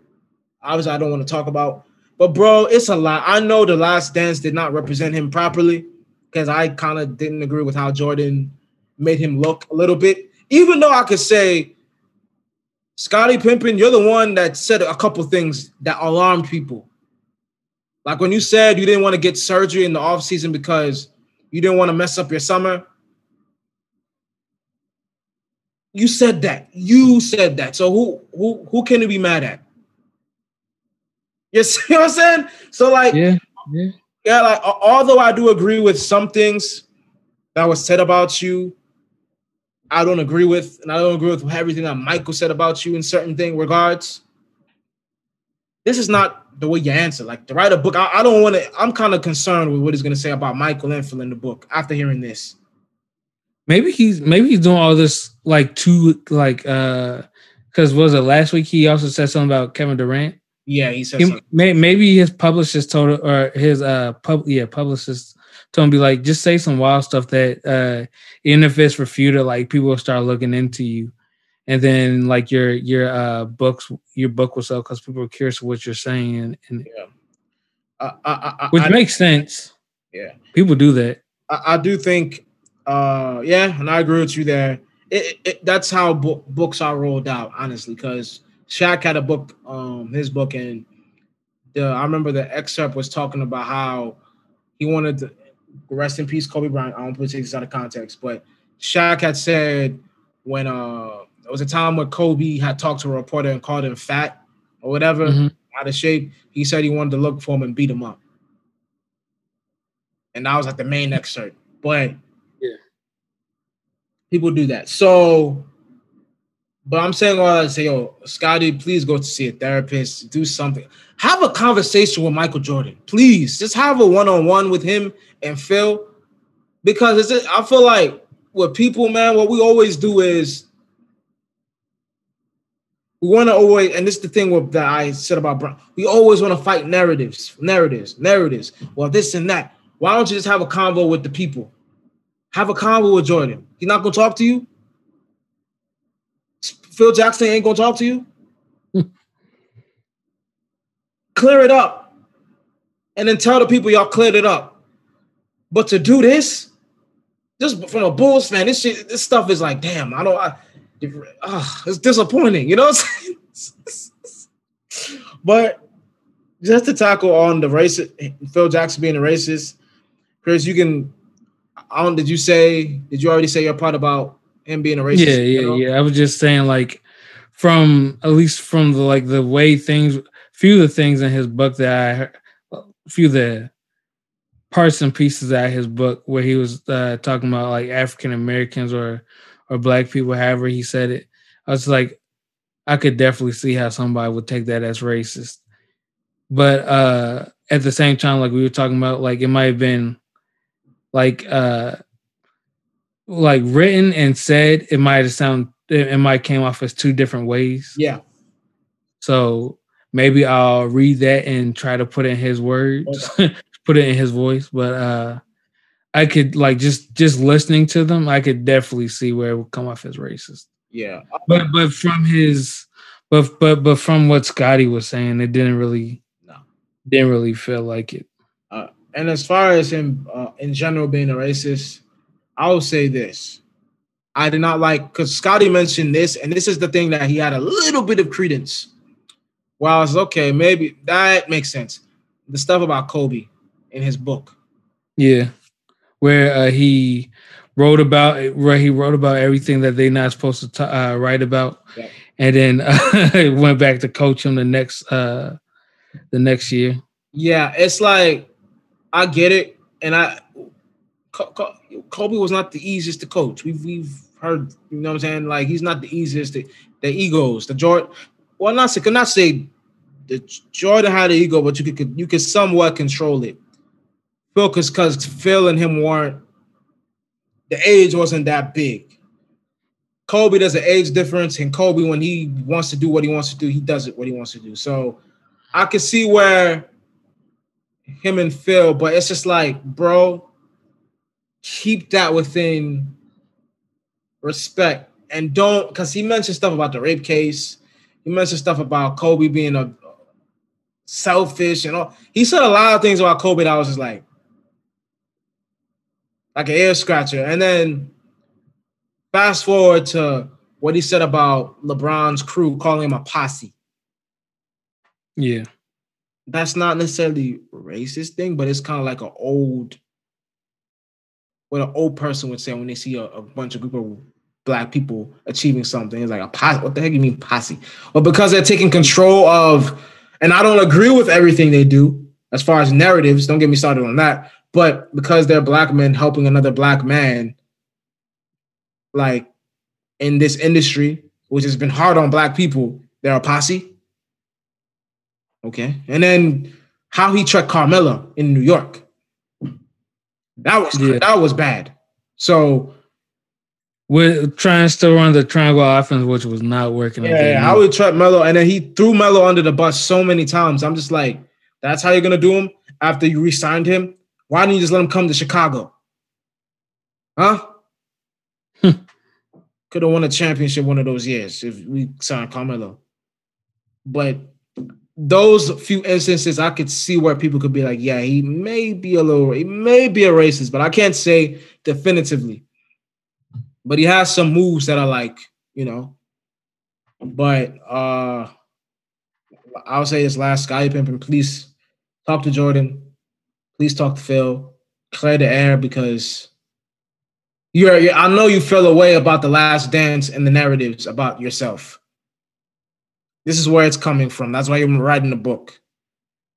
obviously I don't want to talk about. But bro, it's a lot. I know the last dance did not represent him properly because I kind of didn't agree with how Jordan made him look a little bit. Even though I could say, Scottie Pimpin, you're the one that said a couple things that alarmed people. Like when you said you didn't want to get surgery in the off season because you didn't want to mess up your summer. You said that. You said that. So who who who can you be mad at? You see what I'm saying? So like yeah, yeah. Yeah, like although I do agree with some things that was said about you, I don't agree with, and I don't agree with everything that Michael said about you in certain thing regards. This is not the way you answer. Like to write a book, I, I don't want to. I'm kind of concerned with what he's going to say about Michael Enfield in the book after hearing this. Maybe he's maybe he's doing all this like to like uh because was it last week he also said something about Kevin Durant. Yeah, he said he, may, maybe his publicist told him or his uh pub yeah publicist told him be like just say some wild stuff that uh even if it's refuted like people will start looking into you and then like your your uh books your book will sell because people are curious what you're saying and, and yeah. I, I, I, which makes sense. Yeah, people do that. I, do think uh, yeah, and I agree with you there. It, it, that's how bo- books are rolled out, honestly, because Shaq had a book, um, his book, and the I remember the excerpt was talking about how he wanted to rest in peace, Kobe Bryant. I don't put this out of context, but Shaq had said when uh there was a time when Kobe had talked to a reporter and called him fat or whatever, mm-hmm. out of shape. He said he wanted to look for him and beat him up. And that was like the main excerpt. But yeah, people do that. So, but I'm saying all that to say, yo, Scottie, please go to see a therapist, do something. Have a conversation with Michael Jordan, please. Just have a one-on-one with him and Phil, because it's. I feel like with people, man, what we always do is we want to always, and this is the thing with, that I said about Brown. We always want to fight narratives, narratives, narratives. Well, this and that. Why don't you just have a convo with the people? Have a convo with Jordan. He's not gonna talk to you. Phil Jackson ain't gonna talk to you. Clear it up, and then tell the people y'all cleared it up. But to do this, just from a Bulls fan, this shit, this stuff is like, damn, I don't. I, uh, it's disappointing, you know. what I'm saying? but just to tackle on the racist, Phil Jackson being a racist, Chris, you can I don't. Did you say? Did you already say your part about him being a racist? Yeah, yeah, yeah. I was just saying, like, from at least from the like the way things, few of the things in his book that I, few of the parts and pieces out of his book where he was uh, talking about like African Americans or or black people, however he said it. I was like, I could definitely see how somebody would take that as racist. But uh at the same time, like we were talking about, like it might have been like uh like written and said, it might have sound it might came off as two different ways. Yeah. So maybe I'll read that and try to put in his words, okay. put it in his voice. But uh I could like just just listening to them, I could definitely see where it would come off as racist. Yeah. But but from his but but but from what Scotty was saying, it didn't really no didn't really feel like it. And as far as him uh, in general being a racist, I will say this. I did not like because Scotty mentioned this, and this is the thing that he had a little bit of credence. Well, I was okay, maybe that makes sense. The stuff about Kobe in his book. Yeah, where uh, he wrote about where he wrote about everything that they're not supposed to t- uh, write about, yeah. and then uh, went back to coach him the next uh, the next year. Yeah, it's like I get it, and I Kobe was not the easiest to coach. We've we've heard, you know what I'm saying? Like he's not the easiest. The, the egos, the Jordan. Well, not could not say the Jordan had an ego, but you could you could somewhat control it. Phil, because Phil and him weren't. The age wasn't that big. Kobe does an age difference, and Kobe, when he wants to do what he wants to do, he does it what he wants to do. So I can see where him and Phil, but it's just like, bro, keep that within respect and don't because he mentioned stuff about the rape case. He mentioned stuff about Kobe being a selfish and all. He said a lot of things about Kobe that I was just like, like an air scratcher. And then fast forward to what he said about LeBron's crew calling him a posse. Yeah that's not necessarily racist thing, but it's kind of like an old what an old person would say when they see a, a, bunch of group of black people achieving something. It's like a posse. What the heck you mean posse? But because they're taking control of, and I don't agree with everything they do as far as narratives. Don't get me started on that. But because they're black men helping another black man, like in this industry, which has been hard on black people, they're a posse. Okay. And then how he tricked Carmelo in New York. That was yeah. that was bad. So we're trying to run the triangle offense, which was not working. Yeah, how he tricked Melo, and then he threw Melo under the bus so many times. I'm just like, that's how you're gonna do him after you re-signed him. Why didn't you just let him come to Chicago? Huh? Hmm. Could have won a championship one of those years if we signed Carmelo. But those few instances, I could see where people could be like, yeah, he may be a little, he may be a racist, but I can't say definitively. But he has some moves that are like, you know. But uh I'll say this last Sky Pimpin, please talk to Jordan. Please talk to Phil. Clear the air because you're, you're I know you feel away about the last dance and the narratives about yourself. This is where it's coming from. That's why you're writing the book.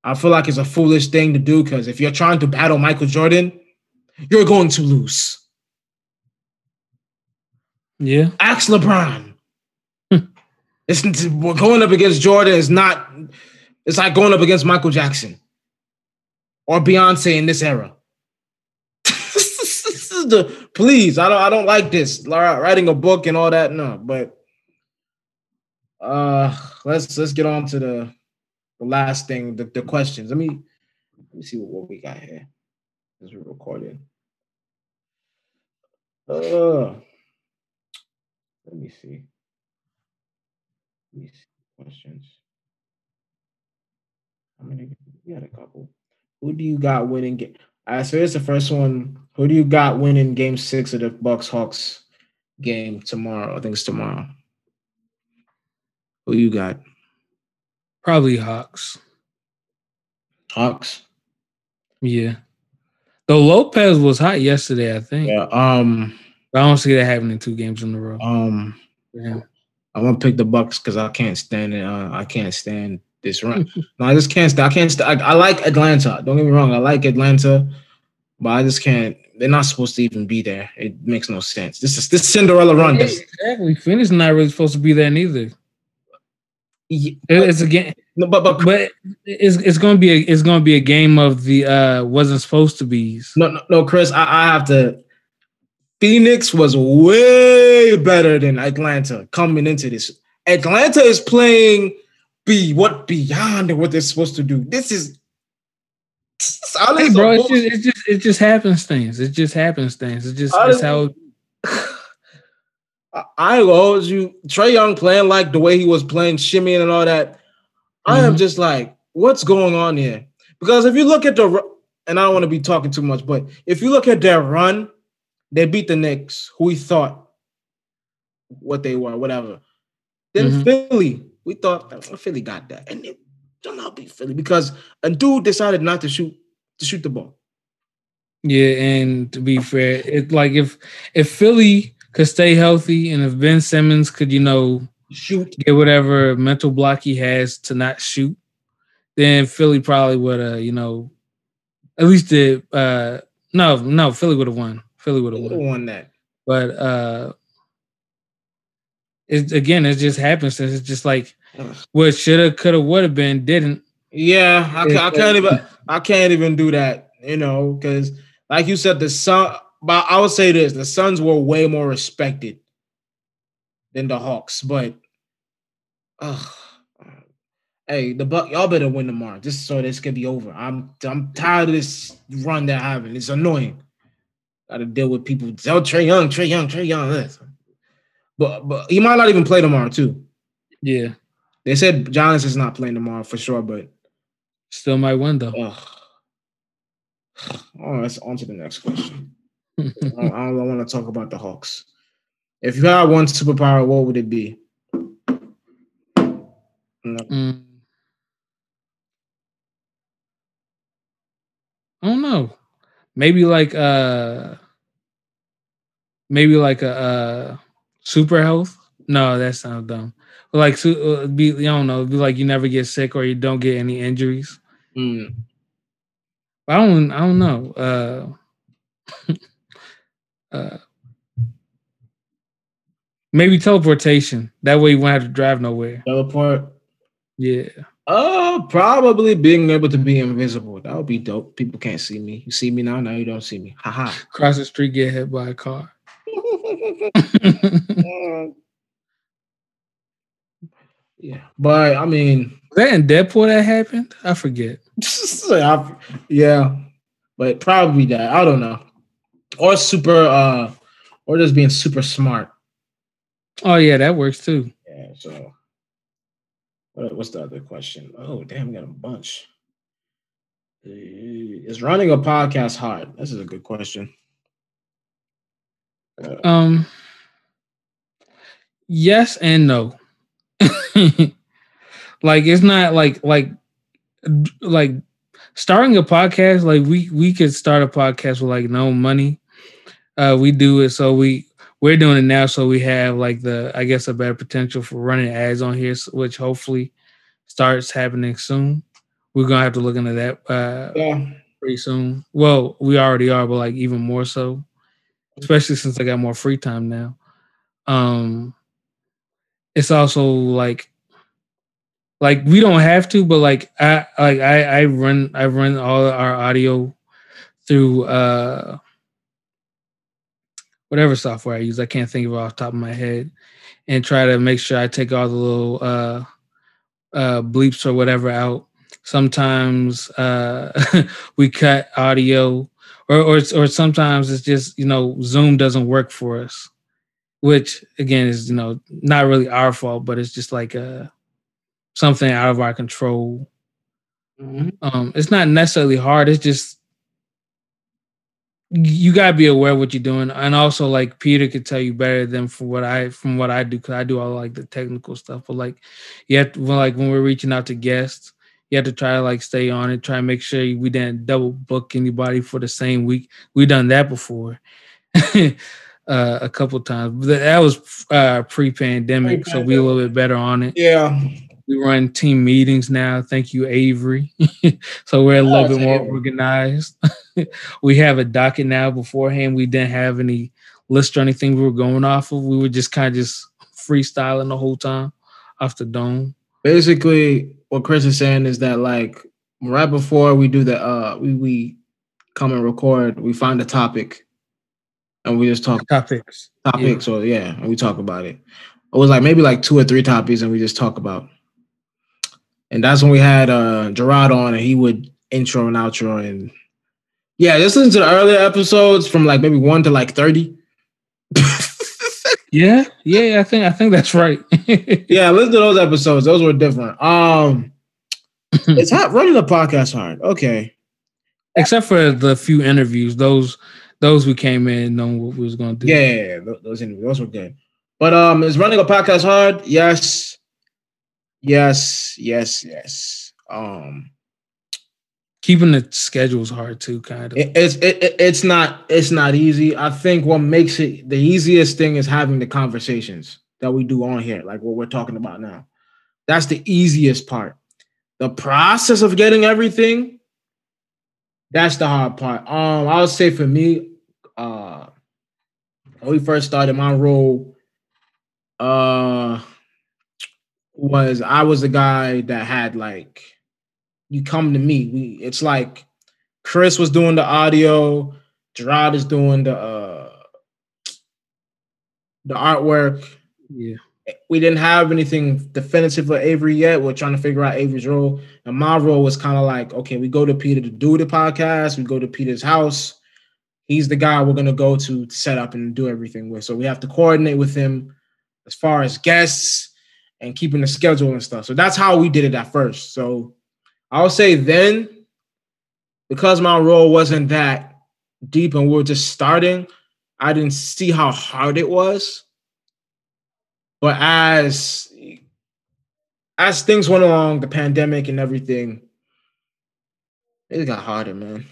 I feel like it's a foolish thing to do because if you're trying to battle Michael Jordan, you're going to lose. Yeah. Ask LeBron. it's going up against Jordan is not. It's like going up against Michael Jackson or Beyonce in this era. this is the please. I don't. I don't like this. Writing a book and all that. No, but uh, let's let's get on to the the last thing. The, the questions. Let me let me see what, what we got here. As we're recording. Uh, let me see. Let me see questions. How many? We had a couple. Who do you got winning? Game? So here's the first one. Who do you got winning Game Six of the Bucks Hawks game tomorrow? I think it's tomorrow. Who you got? Probably Hawks. Hawks. Yeah. Though Lopez was hot yesterday, I think. Yeah. Um. I don't see that happening two games in a row. Um. Yeah. I'm gonna pick the Bucks because I can't stand it. Uh, I can't stand this run. no, I just can't. I can't. I, I like Atlanta. Don't get me wrong. I like Atlanta, but I just can't. They're not supposed to even be there. It makes no sense. This is this Cinderella run. Exactly. Phoenix not really supposed to be there neither. It's a game, but but but it's it's gonna be a it's gonna be a game of the uh wasn't supposed to be. No, no, no Chris, I, I have to. Phoenix was way better than Atlanta coming into this. Atlanta is playing be what beyond what they're supposed to do. This is hey, bro, it's just, it just it just happens things. It just happens things. It just that's how. I always you Trae Young playing like the way he was playing shimmying and all that. Mm-hmm. I am mm-hmm. just like, what's going on here? Because if you look at the and I don't want to be talking too much, but if you look at their run, they beat the Knicks, who we thought what they were, whatever. Then mm-hmm. Philly, we thought Philly got that, and it don't not beat Philly because a dude decided not to shoot to shoot the ball. Yeah, and to be fair, it like if if Philly could stay healthy, and if Ben Simmons could, you know, shoot, get whatever mental block he has to not shoot, then Philly probably would have, you know, at least the uh no, no, Philly would have won. Philly would have won. won that. But uh it again, it just happens. Since it's just like what should have, could have, would have been, didn't. Yeah, I, I can't even. I can't even do that. You know, because like you said, the sun but I would say this: the Suns were way more respected than the Hawks. But, uh, hey, the Buck, y'all better win tomorrow, just so this can be over. I'm I'm tired of this run they're having. It's annoying. Got to deal with people. Oh, Trae Young, Trae Young, Trae Young. This. But but he might not even play tomorrow too. Yeah, they said Giannis is not playing tomorrow for sure, but still might win though. Uh, all right, let's on to the next question. I, don't, I want to talk about the Hawks. If you had one superpower, what would it be? No. Mm. I don't know. Maybe like uh maybe like a uh super health. No, that sounds dumb. Like uh, be I don't know, be like you never get sick or you don't get any injuries. Mm. I don't I don't know. Uh uh, Maybe teleportation. That way you won't have to drive nowhere. Teleport. Yeah. Uh, probably being able to be invisible. That would be dope. People can't see me. You see me now. Now you don't see me. Haha. Cross the street, get hit by a car. yeah, but I mean, Was that in Deadpool that happened? I forget. Yeah, but probably that. I don't know. Or super, uh, or just being super smart. Oh yeah, that works too. Yeah. So, what's the other question? Oh, damn, got a bunch. Uh, Is running a podcast hard? This is a good question. Uh, Um yes and no. like it's not like like like starting a podcast like we we could start a podcast with like no money. Uh we do it so we we're doing it now so we have like the I guess a better potential for running ads on here which hopefully starts happening soon. We're going to have to look into that uh yeah. pretty soon. Well, we already are, but like even more so, especially since I got more free time now. Um, it's also like, like we don't have to, but like I like I I run I run all our audio through uh whatever software I use. I can't think of off the top of my head, and try to make sure I take all the little uh uh bleeps or whatever out sometimes uh we cut audio or, or or sometimes it's just you know zoom doesn't work for us which again is you know not really our fault but it's just like uh something out of our control Mhm. um it's not necessarily hard it's just you gotta be aware of what you're doing. And also like peter could tell you better than from what i from what i do because i do all like the technical stuff. But like you have to well, like when we're reaching out to guests you have to try to like stay on it try and make sure we didn't double book anybody for the same week. We've done that before uh, a couple times. But that was uh pre-pandemic so we a little bit better on it. Yeah. We run team meetings now. Thank you, Avery. so we're a little Oh, bit more Avery. organized. we have a docket now. Beforehand, we didn't have any list or anything we were going off of. We were just kind of just freestyling the whole time off the dome. Basically, what Chris is saying is that like right before we do the uh we we come and record, we find a topic and we just talk Topics. topics or yeah, and we talk about it. It was like maybe like two or three topics and we just talk about. And that's when we had uh Gerard on and he would intro and outro and yeah, just listen to the earlier episodes from like maybe one to like 30. Yeah, yeah, I think I think that's right. yeah, listen to those episodes. Those were different. Um it's hot running the podcast hard. Okay. Except for the few interviews, those those we came in knowing what we was going to do. Yeah, yeah, yeah, tho- those interviews, those were good. But um, is running a podcast hard? Yes, yes, yes, yes. Um, keeping the schedules hard too, kind of. it, it's it, it- it's not it's not easy. I think what makes it the easiest thing is having the conversations that we do on here, like what we're talking about now. That's the easiest part. The process of getting everything, that's the hard part. Um, I would say for me, uh, when we first started, my role, uh, was I was the guy that had like, you come to me. We it's like Chris was doing the audio, Gerard is doing the uh the artwork. yeah. We didn't have anything definitive for Avery yet. We're trying to figure out Avery's role. And my role was kind of like, okay, we go to Peter to do the podcast, we go to Peter's house. He's the guy we're gonna go to, to set up and do everything with. So we have to coordinate with him as far as guests and keeping the schedule and stuff. So that's how we did it at first. So I'll say then, because my role wasn't that deep and we were just starting, I didn't see how hard it was. But as as things went along, the pandemic and everything, it got harder, man.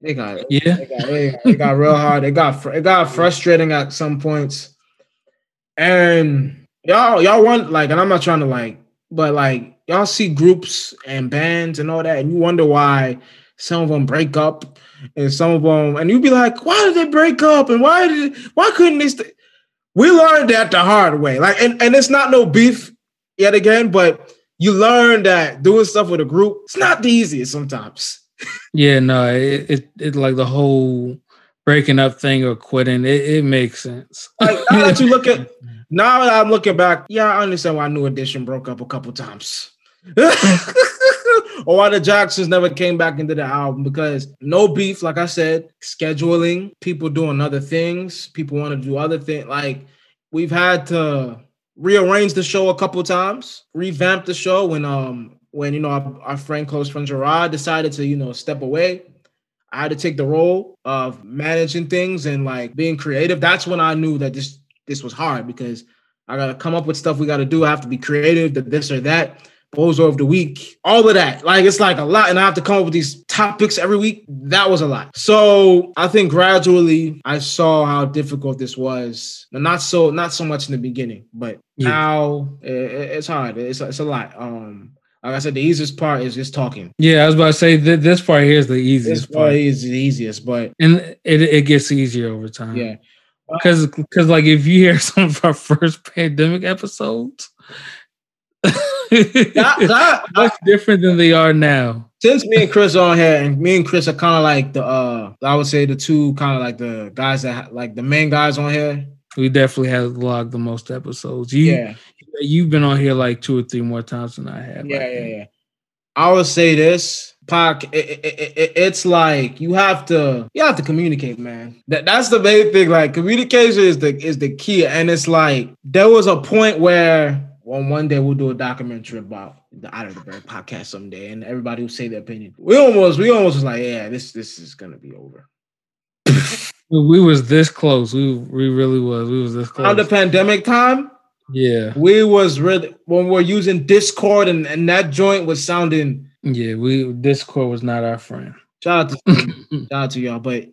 It got Yeah. it got, it got, it got real hard. It got it got frustrating at some points, and y'all y'all want like, and I'm not trying to like, but like y'all see groups and bands and all that, and you wonder why some of them break up, and some of them, and you be like, why did they break up, and why did why couldn't they? St-? we learned that the hard way. Like, and, and it's not no beef yet again, but you learn that doing stuff with a group, it's not the easiest sometimes. Yeah, no, it, it, it like the whole breaking up thing or quitting, it, it makes sense. Like now that you look at now that I'm looking back, yeah, I understand why New Edition broke up a couple times. or why the Jacksons never came back into the album because no beef, like I said, scheduling, people doing other things, people want to do other things. Like we've had to rearrange the show a couple times, revamp the show when um when you know our, our friend, close friend Gerard decided to you know step away. I had to take the role of managing things and like being creative. That's when I knew that this this was hard because I gotta come up with stuff we gotta do. I have to be creative, that this or that bozo of the week, all of that. Like it's like a lot, and I have to come up with these topics every week. That was a lot. So I think gradually I saw how difficult this was. Not so, not so much in the beginning, but yeah. now it, it's hard. It's it's a lot. Um, like I said, the easiest part is just talking. Yeah, I was about to say that this part here is the easiest this part. Is the easiest, but and it it gets easier over time. Yeah, because because like if you hear some of our first pandemic episodes that, that, much different than they are now. Since me and Chris are on here, and me and Chris are kind of like the uh, I would say the two kind of like the guys that like the main guys on here. We definitely have logged the most episodes. You, yeah, you've been on here like two or three more times than I have. Yeah, yeah, yeah. I would say this, Pac. It, it, it, it's like you have to you have to communicate, man. That that's the main thing. Like communication is the is the key, and it's like there was a point where well, one day we'll do a documentary about the Out of the Berg podcast someday, and everybody will say their opinion. We almost, we almost was like, yeah, this this is gonna be over. we was this close. We we really was. We was this close. On the pandemic time. Yeah, we was really when we're using Discord and and that joint was sounding. Yeah, we Discord was not our friend. Shout out to shout out to y'all, but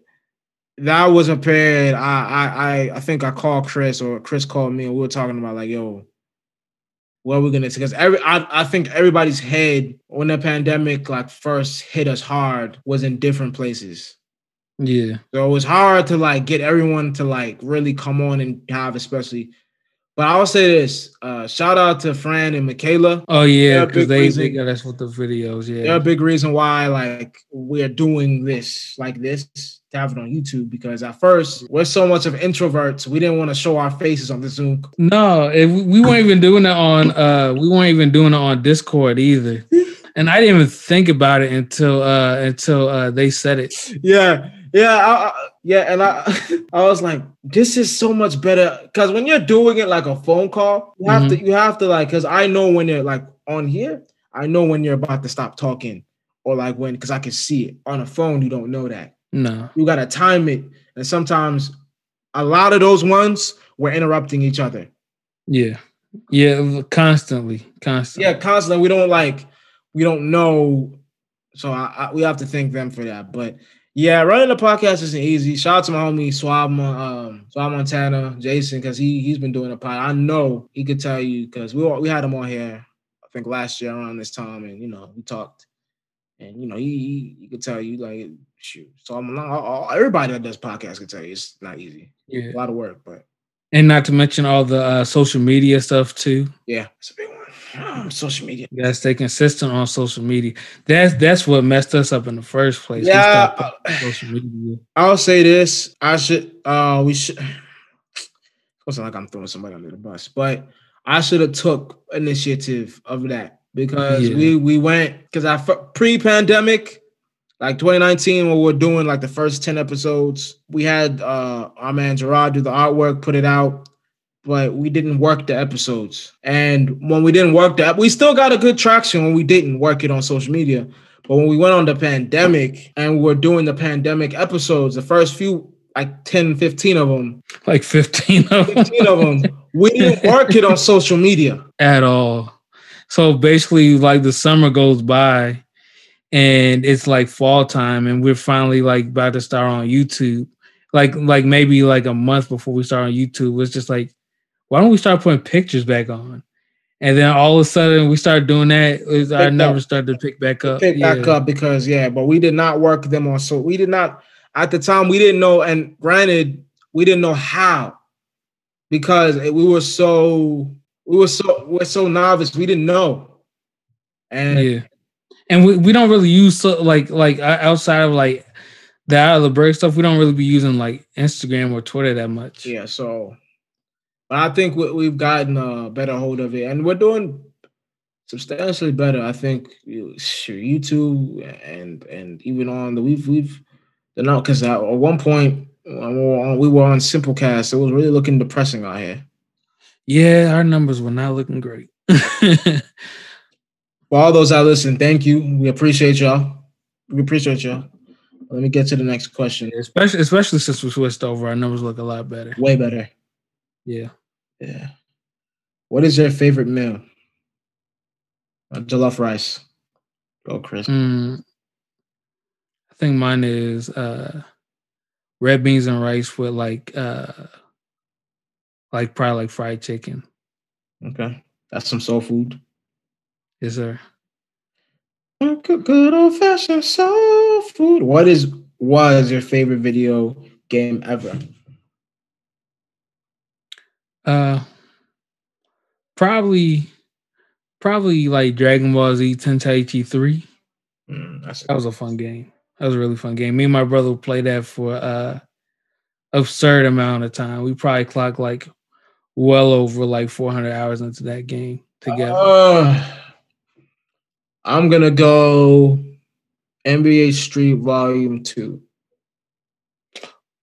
that was a period. I I I think I called Chris or Chris called me and we were talking about like, yo, what we're gonna because every I, I think everybody's head when the pandemic like first hit us hard was in different places. Yeah. So it was hard to like get everyone to like really come on and have especially but I will say this: uh, shout out to Fran and Michaela. Oh yeah, because they, reason, they got us with the videos. Yeah, they're a big reason why like we're doing this like this to have it on YouTube because at first we're so much of introverts we didn't want to show our faces on the Zoom. No, we weren't even doing it on uh we weren't even doing it on Discord either. And I didn't even think about it until uh until uh they said it. Yeah. Yeah, I, I, yeah, and I I was like, this is so much better because when you're doing it like a phone call, you have mm-hmm. to you have to like because I know when you're like on here, I know when you're about to stop talking or like when because I can see it on a phone. You don't know that. No, you gotta time it, and sometimes a lot of those ones were interrupting each other. Yeah, yeah, constantly, constantly. Yeah, constantly. We don't like we don't know, so I, I, we have to thank them for that. But yeah, running the podcast isn't easy. Shout out to my homie Swab, um, Swab Montana, Jason, because he he's been doing a pod. I know he could tell you because we we had him on here, I think last year around this time, and you know we talked, and you know he he, he could tell you like shoot. So I'm not everybody that does podcasts can tell you it's not easy. Yeah, a lot of work, but and not to mention all the uh, social media stuff too. Yeah, it's a big one. social media. You gotta stay consistent on social media. That's that's what messed us up in the first place. Yeah, uh, social media. I'll say this. I should. Uh, we should. It's not like I'm throwing somebody under the bus, but I should have took initiative of that because yeah. we we went because I pre-pandemic, like 2019 when we were doing like the first 10 episodes, we had uh our man Gerard do the artwork, put it out but we didn't work the episodes. And when we didn't work that, we still got a good traction when we didn't work it on social media. But when we went on the pandemic and we were doing the pandemic episodes, the first few like 10, 15 of them. Like 15 of 15 of them. We didn't work it on social media. At all. So basically, like the summer goes by and it's like fall time and we're finally like about to start on YouTube. Like like maybe like a month before we start on YouTube. It's just like why don't we start putting pictures back on? And then all of a sudden we started doing that. Our numbers started to pick back up. Pick yeah. back up because yeah, but we did not work them on. So we did not at the time we didn't know. And granted, we didn't know how because we were so we were so we're so novice. We didn't know, and yeah, and we, we don't really use so, like like uh, outside of like the out of the break stuff. We don't really be using like Instagram or Twitter that much. Yeah, so but I think we, we've gotten a better hold of it, and we're doing substantially better. I think sure, YouTube and and even on the we've we've done out because at one point we were on Simplecast, it was really looking depressing out here. Yeah, our numbers were not looking great. For all those that listen, thank you. We appreciate y'all. We appreciate y'all. Let me get to the next question. Especially, especially since we switched over, our numbers look a lot better. Way better. Yeah. Yeah. What is your favorite meal? Uh, jollof rice. Go, Chris. Mm, I think mine is uh, red beans and rice with like uh, like probably like fried chicken. Okay, that's some soul food. Yes, sir. Good, good old fashioned soul food. What is was your favorite video game ever? Uh, probably probably like Dragon Ball Z Tenkaichi 3. Mm, that was a fun game. That was a really fun game. Me and my brother would play that for uh absurd amount of time. We probably clocked like well over like 400 hours into that game together. Uh, I'm gonna go NBA Street Volume Two.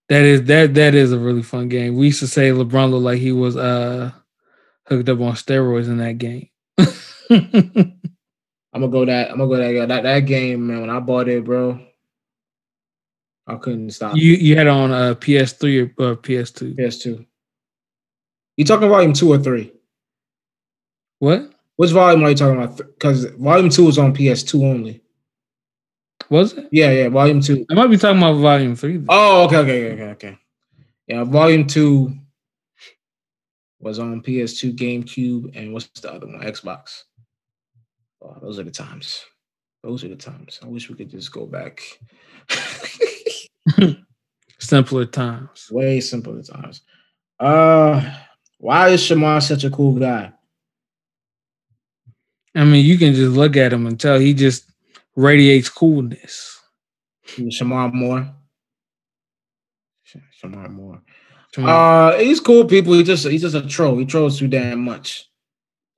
That is that that is a really fun game. We used to say LeBron looked like he was uh hooked up on steroids in that game. I'm gonna go that. I'm gonna go that. That that game, man. When I bought it, bro, I couldn't stop. You you had on uh, PS3 or, or PS2? PS2. You talking volume two or three? What? Which volume are you talking about? Because volume two is on PS2 only. Was it? Yeah, yeah. Volume two. I might be talking about volume three. Oh, okay, okay, okay, okay. Yeah, volume two was on PS2, GameCube, and what's the other one? Xbox. Oh, those are the times. Those are the times. I wish we could just go back. simpler times. Way simpler times. Uh why is Shamar such a cool guy? I mean, you can just look at him and tell he just radiates coolness. Shemar Moore. Shemar Moore. Shemar. Uh, he's cool people. He just he's just a troll. He trolls too damn much.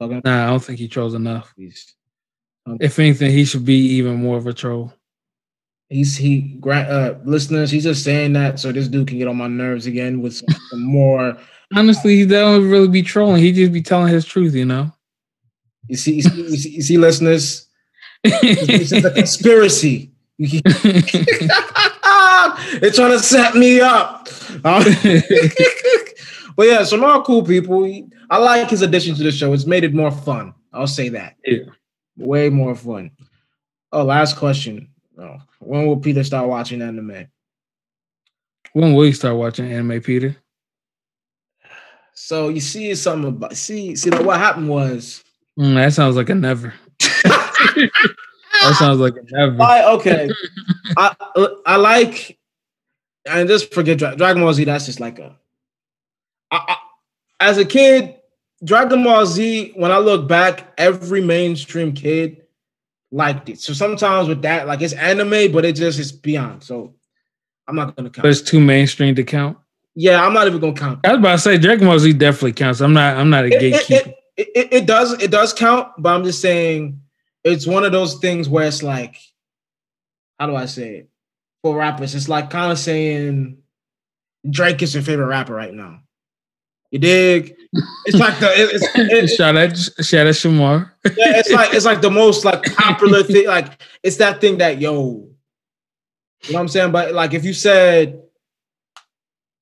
Okay. Nah, I don't think he trolls enough. He's, um, if anything, he should be even more of a troll. He's he uh listeners, he's just saying that so this dude can get on my nerves again with some, some more. Honestly, he don't really be trolling. He just be telling his truth, you know. You see, you see, you see, you see listeners. It's a conspiracy. They're trying to set me up. but yeah, some more cool people. I like his addition to the show. It's made it more fun. I'll say that. Yeah. Way more fun. Oh, last question. Oh, when will Peter start watching anime? When will you start watching anime, Peter? So you see something about see see like what happened was mm, that sounds like a never. that sounds like a never. I, okay, I I like and just forget Dragon Ball Z. That's just like a. I, I, as a kid, Dragon Ball Z. When I look back, every mainstream kid liked it. So sometimes with that, like it's anime, but it just is beyond. So I'm not gonna count. But it's too mainstream to count. Yeah, I'm not even gonna count. I was about to say Dragon Ball Z definitely counts. I'm not. I'm not a it, gatekeeper. It, it, it, does. It does count, but I'm just saying it's one of those things where it's like, how do I say it? For rappers, it's like kind of saying Drake is your favorite rapper right now. You dig? It's like the it's, it's, shout out shout out Shamar. yeah, it's like it's like the most like popular thing. Like it's that thing that yo, you know what I'm saying? But like if you said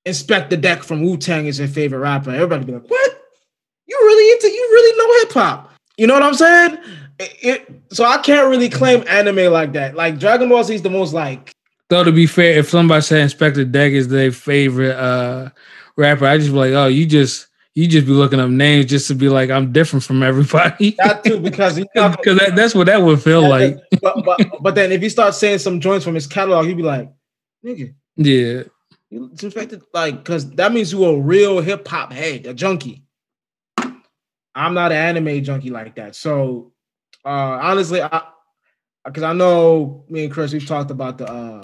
Inspectah Deck from Wu Tang is your favorite rapper, everybody be like, what? You really into you really know hip hop? You know what I'm saying? It, so I can't really claim anime like that. Like Dragon Ball Z is the most like. Though to be fair, if somebody said Inspectah Deck is their favorite uh rapper, I just be like, oh, you just you just be looking up names just to be like, I'm different from everybody. That too, because because that, that's what that would feel yeah, like. But, but but then if you start saying some joints from his catalog, he'd be like, nigga. Yeah. You infected like because that means you a real hip hop head, a junkie. I'm not an anime junkie like that. So uh honestly, I because I know me and Chris we've talked about the uh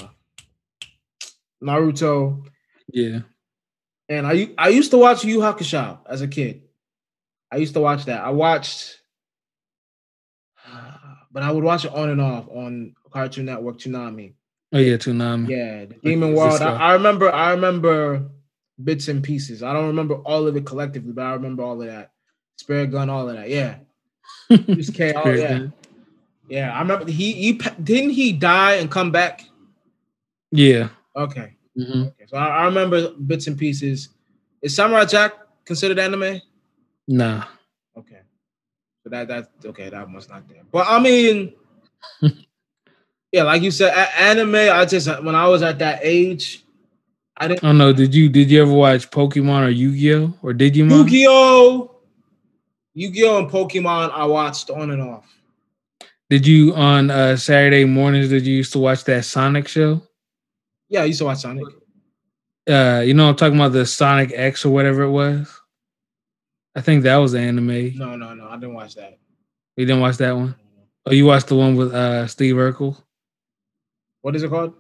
Naruto. Yeah. And I I used to watch Yu Hakusho as a kid. I used to watch that. I watched, but I would watch it on and off on Cartoon Network, Toonami. Oh yeah, Toonami. Yeah, the Demon World. I, I, remember. I remember bits and pieces. I don't remember all of it collectively, but I remember all of that. Spirit Gun, all of that. Yeah. Just K. Oh yeah. Yeah, I remember he he didn't he die and come back. Yeah. Okay. Mm-hmm. Okay. So I, I, remember bits and pieces. Is Samurai Jack considered anime? Nah. Okay. So that that okay, that must not there. But I mean, yeah, like you said, anime. I just when I was at that age, I didn't. I don't know. Did you did you ever watch Pokemon or Yu Gi Oh or Digimon? Yu Gi Oh, Yu Gi Oh and Pokemon. I watched on and off. Did you on uh, Saturday mornings? Did you used to watch that Sonic show? Yeah, I used to watch Sonic. Uh, you know, I'm talking about the Sonic X or whatever it was. I think that was anime. No, no, no. I didn't watch that. You didn't watch that one? Oh, you watched the one with uh Steve Urkel? What is it called?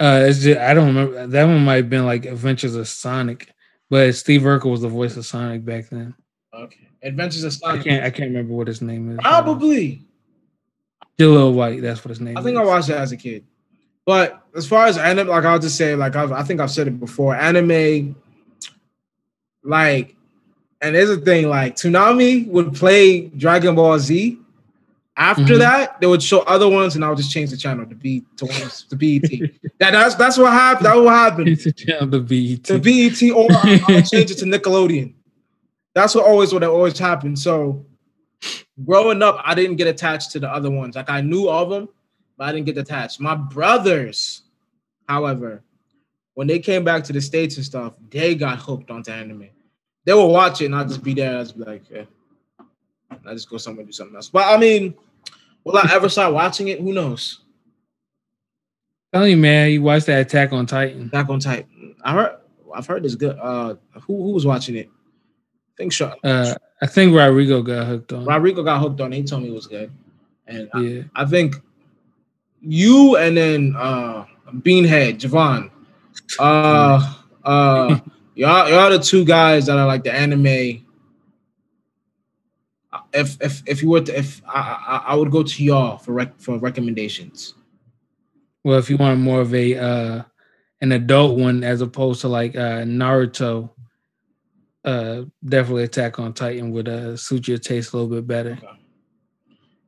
Uh, it's just I don't remember. That one might have been like Adventures of Sonic, but Steve Urkel was the voice of Sonic back then. Okay, Adventures of Sonic. I can't. I can't remember what his name is. Probably. Jaleel White. That's what his name. Is. I think is. I watched it as a kid. But as far as anime, like I'll just say, like I've, I think I've said it before, anime, like and there's a thing like Toonami would play Dragon Ball Z. After mm-hmm. that, they would show other ones, and I would just change the channel to be to, to BET. that, that's that's what happened. That's what happened. It's a channel to BET. To BET, or I'll change it to Nickelodeon. That's what always what always happened. So growing up, I didn't get attached to the other ones. Like I knew all of them, but I didn't get attached. My brothers, however, when they came back to the states and stuff, they got hooked onto anime they will watch it and I'll just be there. I'll just be like, yeah. I just go somewhere do something else. But I mean, will I ever start watching it? Who knows? Tell you, man, you watched that Attack on Titan. Attack on Titan. I heard. I've heard it's good. Uh, who who was watching it? I think sure. Uh, I think Rodrigo got hooked on. Rodrigo got hooked on. He told me it was good, and yeah. I, I think you and then uh Beanhead Javon. Uh, uh. Y'all, y'all the two guys that are like the anime. If if if you were to, if I, I, I would go to y'all for rec, for recommendations. Well, if you want more of a uh an adult one as opposed to like uh Naruto, uh definitely Attack on Titan would uh suit your taste a little bit better. Okay.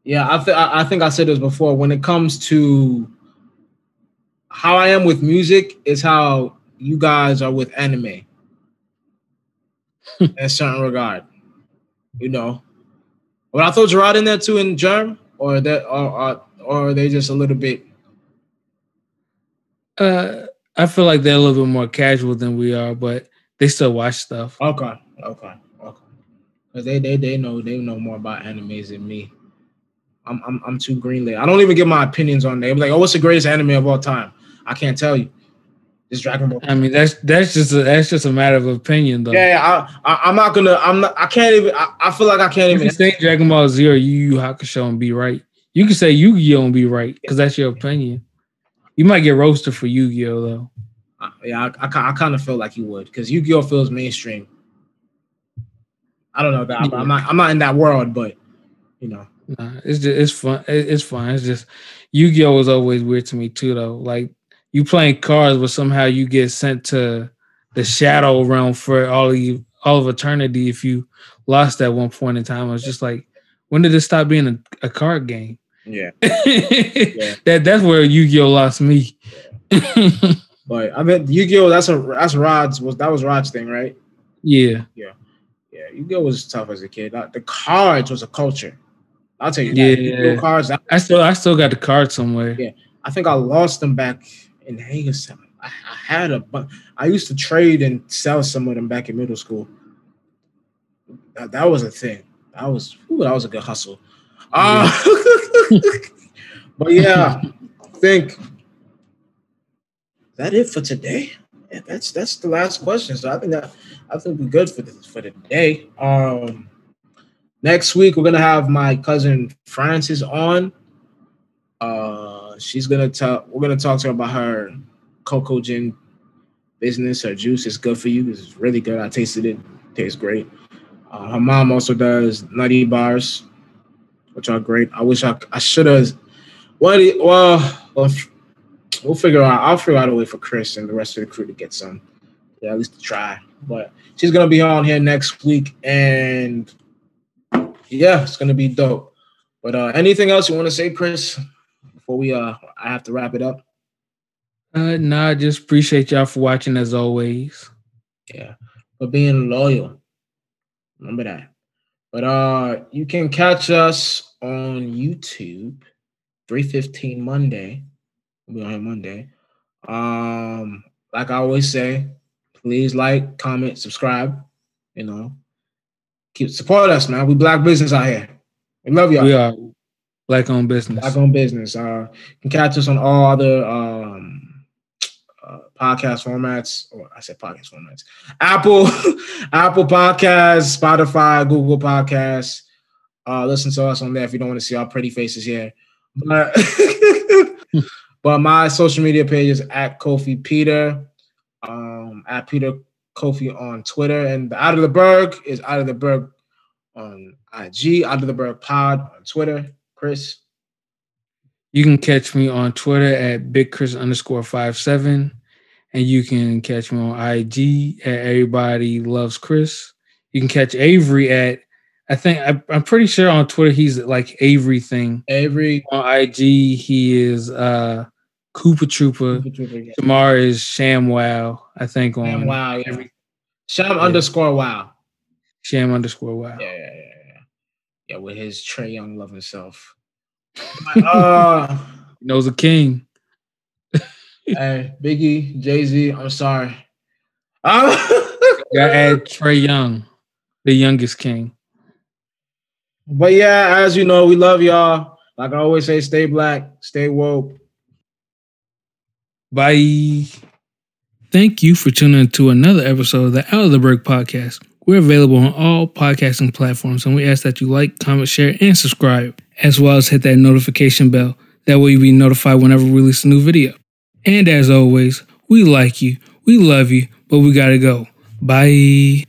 Yeah, I th- I think I said this before. When it comes to how I am with music, is how you guys are with anime in a certain regard. You know, but I throw Gerard in there too in Germ, or that, or, or or are they just a little bit? Uh, I feel like they're a little bit more casual than we are, but they still watch stuff. Okay, okay, okay. Because they they they know they know more about animes than me. I'm I'm I'm too greenlit. I don't even give my opinions on them. Like, oh, what's the greatest anime of all time? I can't tell you. It's Dragon Ball. I mean, that's that's just a, that's just a matter of opinion, though. Yeah, yeah I, am not gonna. I'm not. I can't even. I, I feel like I can't you even say Dragon Ball Z or Yu Yu Hakusho and be right. You can say Yu Gi Oh and be right because that's your opinion. You might get roasted for Yu Gi Oh though. Uh, yeah, I, I, I kind of feel like you would because Yu Gi Oh feels mainstream. I don't know that, yeah. I'm not. I'm not in that world, but you know. Nah, it's just it's fun. It's fun. It's just Yu Gi Oh was always weird to me too, though. Like you playing cards, but somehow you get sent to the shadow realm for all of you, all of eternity. If you lost at one point in time, I was just like, when did this stop being a, a card game? Yeah. yeah. that that's where Yu-Gi-Oh lost me. Yeah. but I mean, Yu-Gi-Oh that's a that's Rod's was that was Rod's thing, right? Yeah. Yeah. Yeah. Yu-Gi-Oh was tough as a kid. The cards was a culture. I'll tell you. Yeah. Cards. I, I still I still got the cards somewhere. Yeah. I think I lost them back in Hagerstown. I, I had a but I used to trade and sell some of them back in middle school. That, that was a thing. That was ooh, that was a good hustle. Uh, but yeah, I think that it for today. yeah, that's that's the last question. So I think that I think we're good for the for the day. Um, next week we're gonna have my cousin Frances on. Uh, she's gonna talk. We're gonna talk to her about her cocoa gin business. Her juice is good for you. It's really good. I tasted it. Tastes great. Uh, her mom also does nutty bars, which are great. I wish I I should have. What? Well, well, we'll figure out. I'll figure out a way for Chris and the rest of the crew to get some. Yeah, at least to try. But she's gonna be on here next week, and yeah, it's gonna be dope. But uh anything else you want to say, Chris? Before we uh, I have to wrap it up. Uh, nah, just appreciate y'all for watching as always. Yeah, for being loyal. Remember that. But uh, you can catch us on YouTube, three fifteen Monday. We'll be on Monday. Um, like I always say, please like, comment, subscribe. You know, keep support us, man. We black business out here. We love y'all. We are black owned business. Black owned business. Uh, you can catch us on all other um, uh, podcast formats. Or I said podcast formats. Apple, Apple Podcasts, Spotify, Google Podcasts. Uh, listen to us on there if you don't want to see our pretty faces here. But, but my social media page is at Kofi Peter, um, at Peter Kofi on Twitter, and the Out of the Berg is Out of the Berg on IG, Out of the Berg Pod on Twitter. Chris. You can catch me on Twitter at Big Chris underscore five seven, and you can catch me on IG at Everybody Loves Chris. You can catch Avery at I think I, I'm pretty sure on Twitter he's like Avery thing. Avery on IG he is uh Koopa Trooper. Trooper yeah. Tomorrow is Sham Wow. I think on Sham Wow. Yeah. Every, Sham yeah. underscore Wow. Sham underscore Wow. Yeah, yeah, yeah, yeah. Yeah, with his Trae Young loving self. uh, he knows a king. hey, Biggie, Jay Z. I'm sorry. Uh, Gotta add Trae Young, the youngest king. But yeah, as you know, we love y'all. Like I always say, stay black, stay woke. Bye. Thank you for tuning in to another episode of the Out of the Berg podcast. We're available on all podcasting platforms, and we ask that you like, comment, share, and subscribe, as well as hit that notification bell. That way, you'll be notified whenever we release a new video. And as always, we like you, we love you, but we gotta go. Bye.